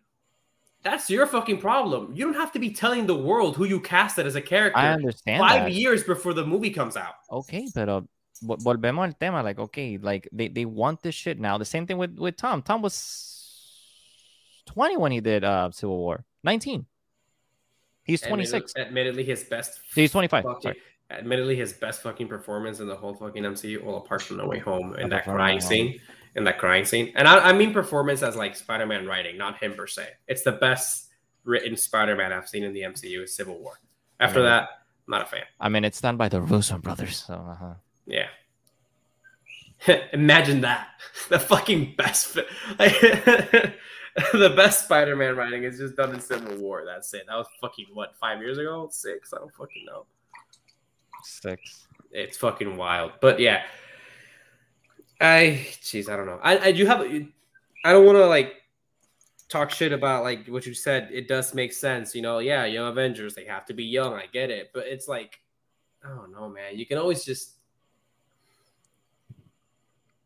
That's your fucking problem. You don't have to be telling the world who you casted as a character I understand five that. years before the movie comes out. Okay, but vol- volvemos al tema. Like, okay, like they, they want this shit now. The same thing with with Tom. Tom was twenty when he did uh Civil War. Nineteen. He's twenty six. Admittedly, admittedly, his best. He's 25, fucking- sorry. Admittedly, his best fucking performance in the whole fucking MCU, well, apart from No Way Home and that Apart from No crying scene, and that crying scene, and I, I mean performance as like Spider-Man writing, not him per se. It's the best written Spider-Man I've seen in the MCU is Civil War. After mean- that, not a fan. I mean, it's done by the Russo brothers. So uh-huh. Yeah. Imagine that. The fucking best. the best Spider-Man writing is just done in Civil War. That's it. That was fucking what five years ago, six. I don't fucking know. six. It's fucking wild. But yeah, I jeez, I don't know. I I do have. I don't want to like talk shit about like what you said. It does make sense, you know. Yeah, Young Avengers, they have to be young. I get it, but it's like, I don't know, man. You can always just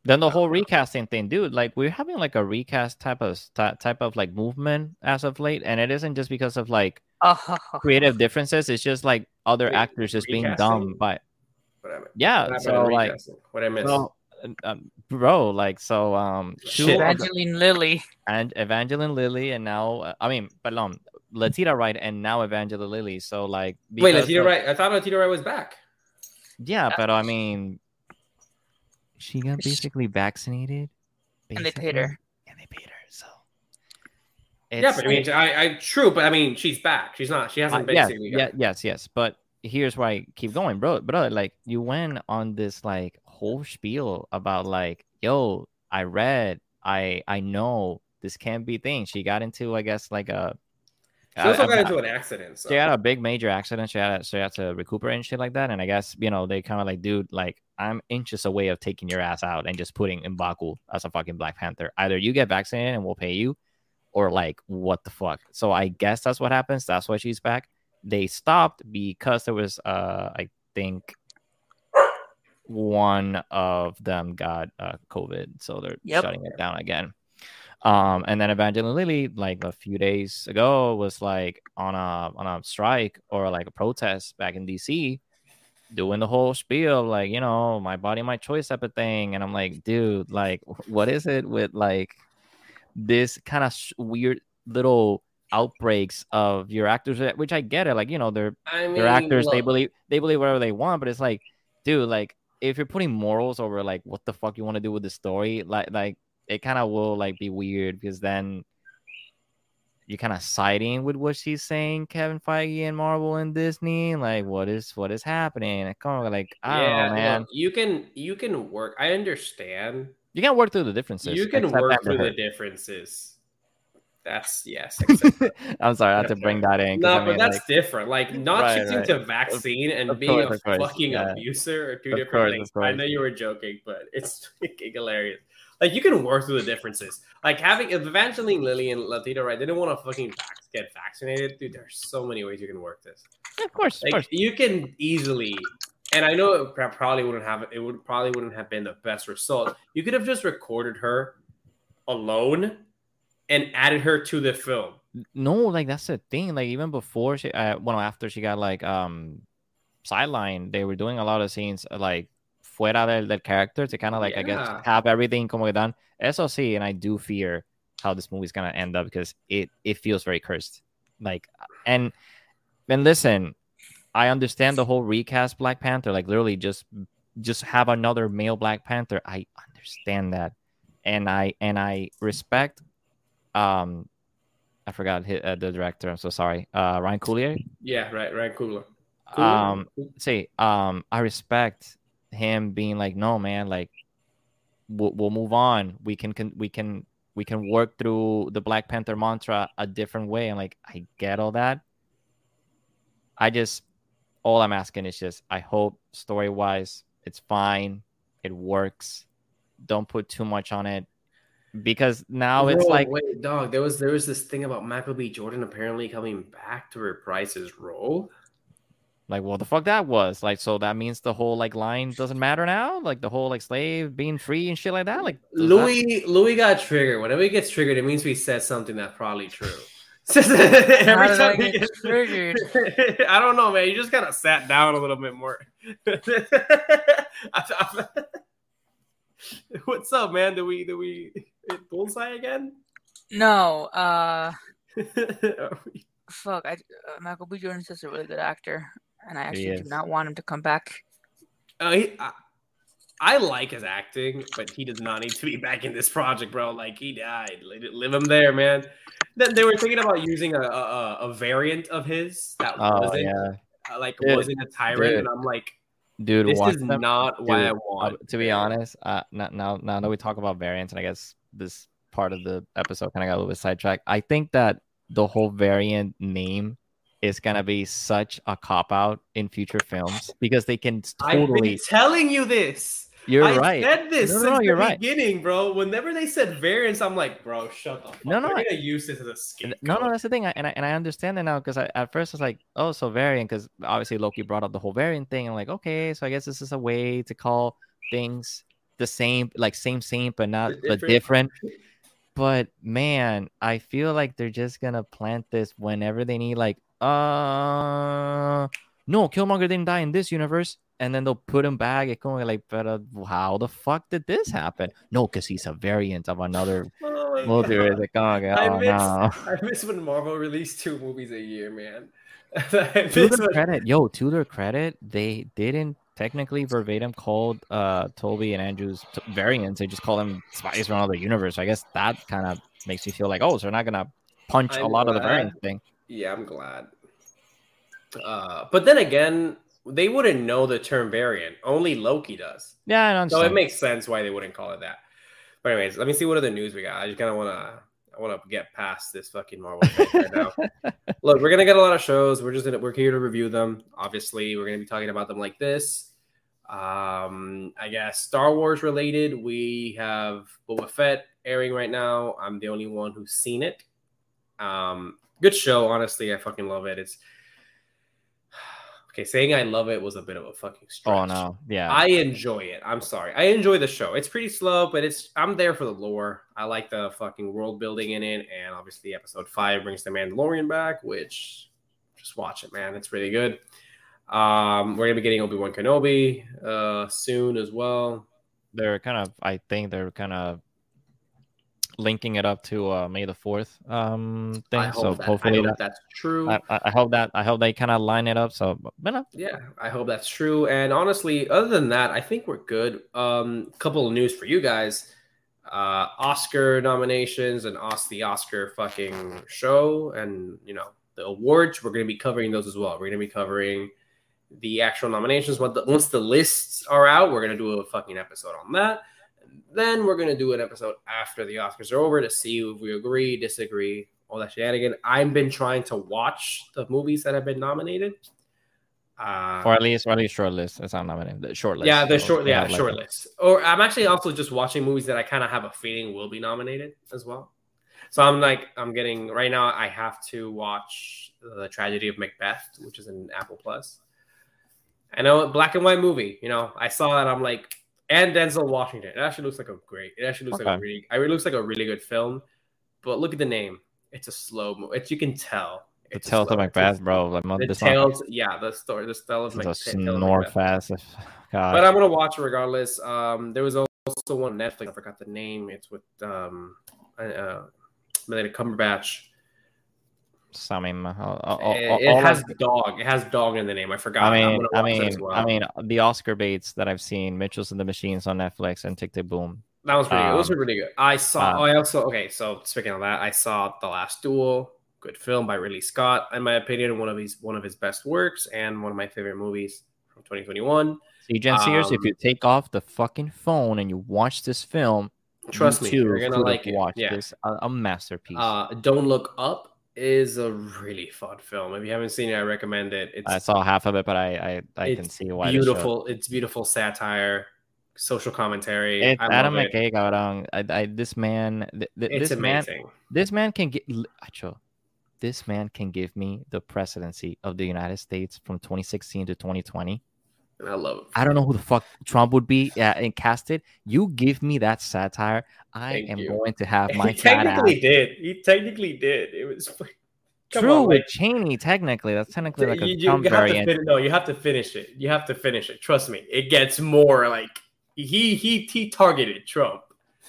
Then the whole recasting thing, dude. Like we're having like a recast type of ty- type of like movement as of late, and it isn't just because of like Oh, creative differences. It's just like other Wait, actors just being recasting? dumb. By whatever. yeah, What so like, recasting? what I missed. well, um, bro, like so, um, two Shit. the- Evangeline Lilly. and Evangeline Lilly, and now uh, I mean, pardon, Letitia Wright, and now Evangeline Lilly. So like, Wait, because Latino of- Wright. I thought Letitia Wright was back. Yeah, but I mean, she got She- basically vaccinated, And they paid her. and they paid her. So yeah, but I mean, I, I true, but I mean, she's back. She's not. She Uh, hasn't yeah, basically. yeah, yes, yes. But here's why I keep going, bro. Bro, like you went on this like whole spiel about like, yo, I read, I I know this can't be thing. She got into, I guess, like a. She also I- got I- into an accident. So. she had a big major accident. She had, so she had to recuperate and shit like that. And I guess you know they kind of like, dude, like I'm inches away of taking your ass out and just putting Mbaku as a fucking Black Panther. Either you get vaccinated and we'll pay you, or like what the fuck. So I guess that's what happens. That's why she's back. They stopped because there was, uh, I think, one of them got uh, COVID, so they're Yep. shutting it down again. Um, and then Evangeline Lilly, like a few days ago, was like on a on a strike or like a protest back in DC, doing the whole spiel, like you know, my body, my choice type of thing. And I'm like, dude, like, what is it with like this kind of sh- weird little outbreaks of your actors? Which I get it, like you know, they're I mean, they're actors, they believe they believe whatever they want, but it's like, dude, like if you're putting morals over like what the fuck you want to do with the story, like like it kind of will like be weird because then you're kind of siding with what she's saying, Kevin Feige and Marvel and Disney. Like, what is what is happening? I kind of like, I don't know, man. look, you can you can work. I understand. you can work through the differences. You can work through the differences. That's yes. I'm sorry, I have to bring that in. no, I but that's like, different. Like not Right, shifting right. to vaccine and of being course, a fucking yeah. abuser are two Of different course, things. I know you were joking, but it's hilarious. Like you can work through the differences. Like having Evangeline Lilly and Letitia Wright, they didn't want to fucking get vaccinated. Dude, there's so many ways you can work this. yeah, of course, of course. you can easily, and I know it probably wouldn't have it would probably wouldn't have been the best result. You could have just recorded her alone and added her to the film. No, like that's the thing. Like even before she, uh, well, after she got like um sidelined, they were doing a lot of scenes uh, like fuera del, del character to kind of like I guess have everything como que done. Eso sí, and I do fear how this movie's gonna end up because it it feels very cursed. Like and and listen, I understand the whole recast Black Panther, like literally just just have another male Black Panther. I understand that, and I and I respect. Um, I forgot hi- uh, the director. I'm so sorry. Uh, Ryan Coogler. Yeah, right, right, Coogler. Um, say um, I respect him being like, no, man, like we'll, we'll move on. We can, can we can we can work through the Black Panther mantra a different way. And like, I get all that. I just all I'm asking is just I hope story wise it's fine, it works. Don't put too much on it because now it's like wait, dog. There was there was this thing about Michael B. Jordan apparently coming back to reprise his role. Like what the fuck that was like. So that means the whole like line doesn't matter now. Like the whole like slave being free and shit like that. Like does that- Louis Louis got triggered. Whenever he gets triggered, it means we said something that's probably true. Every I time he get gets triggered? I don't know, man. You just kind of sat down a little bit more. What's up, man? Do we do we bullseye again? No, uh, Are we- fuck. I, uh, Michael B. Jordan's just a really good actor, and I actually do not want him to come back. Uh, he, I, I like his acting, but he does not need to be back in this project, bro. Like he died. Let it- Leave him there, man. Then they were thinking about using a, a, a variant of his that Oh wasn't yeah, uh, like Dude, wasn't a tyrant, dude. and I'm like, dude. this watch is them. not what I want. Uh, to be honest, uh, now, now now that we talk about variants, and I guess this part of the episode kind of got a little bit sidetracked. I think that the whole variant name is gonna be such a cop out in future films because they can totally. I've telling you this. You're I right. I said this No, no, since no, you're the right. beginning, bro. Whenever they said variants, I'm like, bro, shut the fuck. No, no, I- gonna use this as a scapegoat. No, no, that's the thing, I, and I and I understand it now because I, at first I was like, oh, so variant, because obviously Loki brought up the whole variant thing, and like, okay, so I guess this is a way to call things the same, like same, same, but not, but Different. different. But man, I feel like they're just gonna plant this whenever they need, like, uh, no, Killmonger didn't die in this universe, and then they'll put him back. It's going like, but uh, how the fuck did this happen? No, because he's a variant of another Oh multiverse. Like, oh, I miss, no. I miss when Marvel released two movies a year, man. To their credit, yo, to their credit, they didn't technically verbatim called uh Tobey and Andrew's t- variants. They just call them spies from another universe. I guess that kind of makes me feel like, oh, so they're not gonna punch a I'm lot of the variant thing. Yeah, I'm glad. Uh, but then again, they wouldn't know the term variant. Only Loki does. Yeah, I So it makes sense why they wouldn't call it that. But anyways, let me see what other news we got. I just kind of want to I want to get past this fucking Marvel thing right now. Look, we're gonna get a lot of shows. We're just gonna we're here to review them. Obviously, we're gonna be talking about them like this. Um, I guess Star Wars related. We have Boba Fett airing right now. I'm the only one who's seen it. Um, good show, honestly. I fucking love it. It's okay. Saying I love it was a bit of a fucking stretch. oh no, yeah, I enjoy it. I'm sorry. I enjoy the show. It's pretty slow, but it's I'm there for the lore. I like the fucking world building in it, and obviously episode five brings the Mandalorian back, which just watch it, man. It's really good. Um, we're gonna be getting Obi Wan Kenobi uh soon as well. they're kind of. I think they're kind of linking it up to uh May the Fourth um thing. So that, hopefully that. that's true. I, I hope that I hope they kind of line it up. So, but no, Yeah, I hope that's true. And honestly, other than that, I think we're good. Um, couple of news for you guys. Uh, Oscar nominations and Os the Oscar fucking show, and you know the awards. We're going to be covering those as well. We're going to be covering the actual nominations. Once the, once the lists are out, we're going to do a fucking episode on that. Then we're going to do an episode after the Oscars are over to see if we agree, disagree, all that shenanigan. I've been trying to watch the movies that have been nominated. Uh, or at least or at least short list. That's not nominated. The short list. yeah, the short, yeah, like, short list. Or I'm actually also just watching movies that I kind of have a feeling will be nominated as well. So I'm like, I'm getting right now. I have to watch the Tragedy of Macbeth, which is an Apple Plus. I know a black and white movie. You know, I saw that. I'm like, and Denzel Washington. It actually looks like a great. It actually looks like a Okay. really. It looks like a really good film. But look at the name. It's a slow mo. It's you can tell The It's Tales of. Macbeth, bro. Like, The tales, yeah, the story, the style of this Mac- is a Tales of snore fast. God. But I'm gonna watch it regardless. Um, there was also one on Netflix. I forgot the name. It's with um, uh, Benedict Cumberbatch. Something. I'll- I'll- I'll- it, all it I- has dog. It has dog in the name. I forgot. I mean, I mean, well. I mean, the Oscar baits that I've seen, Mitchell's and the Machines on Netflix and Tick Tick Boom. that was pretty. good. It was um, really good. I saw. uh, I also okay. So speaking of that, I saw The Last Duel. Good film by Ridley Scott. In my opinion, one of his one of his best works and one of my favorite movies from 2021. See, Jen Sears, if Um, you take off the fucking phone and you watch this film, Trust you me, you're gonna like it. Watch Yeah. this, a, a masterpiece. Uh, Don't Look Up is a really fun film. If you haven't seen it, I recommend it. It's I saw half of it, but I I, I can see why. beautiful. It's beautiful satire, social commentary. It's I Adam. McKay, cabrón. I, I, this man, th- th- It's this man, amazing. this man can get. Acho, this man can give me the presidency of the United States from 2016 to 2020. And I love it. I don't know who the fuck Trump would be uh, and casted. You give me that satire, I Thank am you. going to have my he fat ass. technically did. He technically did. It was Come True on, with Cheney, technically, that's technically like a you, you, Trump you have to variant. fin- no, you have to finish it. You have to finish it. Trust me, it gets more like he he he targeted Trump.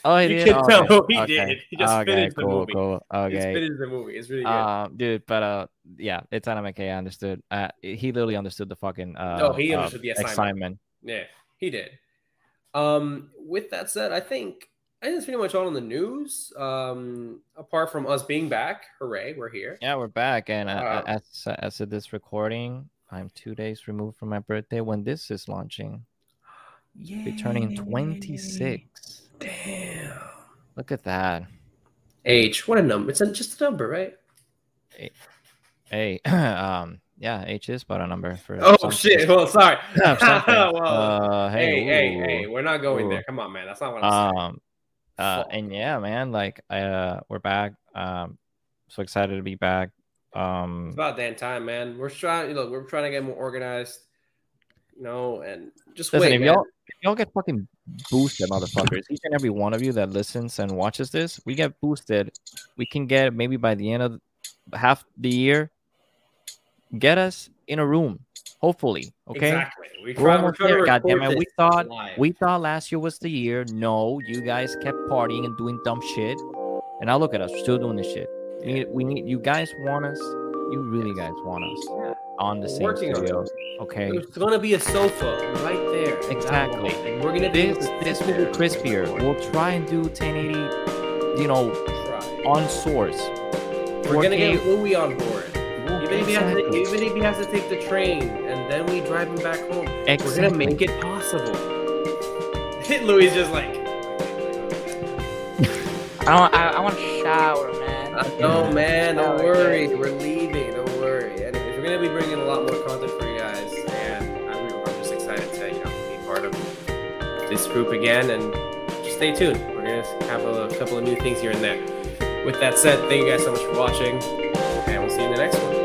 Oh, he you did. can tell Okay, he okay, did. He just okay, finished the cool, movie. cool. Okay, finished the movie. It's really good. um, dude, but uh, yeah, it's McKay. I understood. Uh, he literally understood the fucking uh, No, he uh, understood the assignment. assignment. Yeah, he did. Um, with that said, I think I think that's pretty much all in the news. Um, apart from us being back, hooray, we're here. Yeah, we're back, and uh, Uh, as as of this recording, I'm two days removed from my birthday when this is launching. Be turning 26. Damn. Look at that. Age, what a number. It's a, just a number, right? Hey, um, yeah, H is but a number for. Oh some- shit. Well, sorry. Well, uh, hey, hey, hey, ooh. hey, we're not going Ooh. there. Come on, man. That's not what I'm saying. Um, uh, and yeah, man, like, uh, we're back. Um, so excited to be back. Um, It's about damn time, man. We're trying. Look, we're trying to get more organized. You know, and just listen, wait, if man. y'all if y'all get fucking boosted, motherfuckers, each and every one of you that listens and watches this, we get boosted. We can get maybe by the end of half the year, get us in a room. Hopefully, okay. Exactly. We We're try, we're almost trying to there. Goddamn it, we thought live. we thought last year was the year. No, you guys kept partying and doing dumb shit, and now look at us, we're still doing this shit. We need, we need you guys want us. You really guys want us Yeah. On the same working on okay? There's gonna be a sofa right there. Exactly. And we're gonna do This this will be crispier. We'll try and do 1080, you know, try. on source. We're gonna get Louis on board. Even if, he has to, even if he has to take the train and then we drive him back home, we're gonna make it possible. Louis is just like, I don't. I, I want to shower, man. I know, man. Don't Shower, worry, we're leaving. Gonna be bringing a lot more content for you guys, and I'm, I'm just excited to you know be part of this group again. And just stay tuned. We're gonna have a couple of new things here and there. With that said, thank you guys so much for watching, and we'll see you in the next one.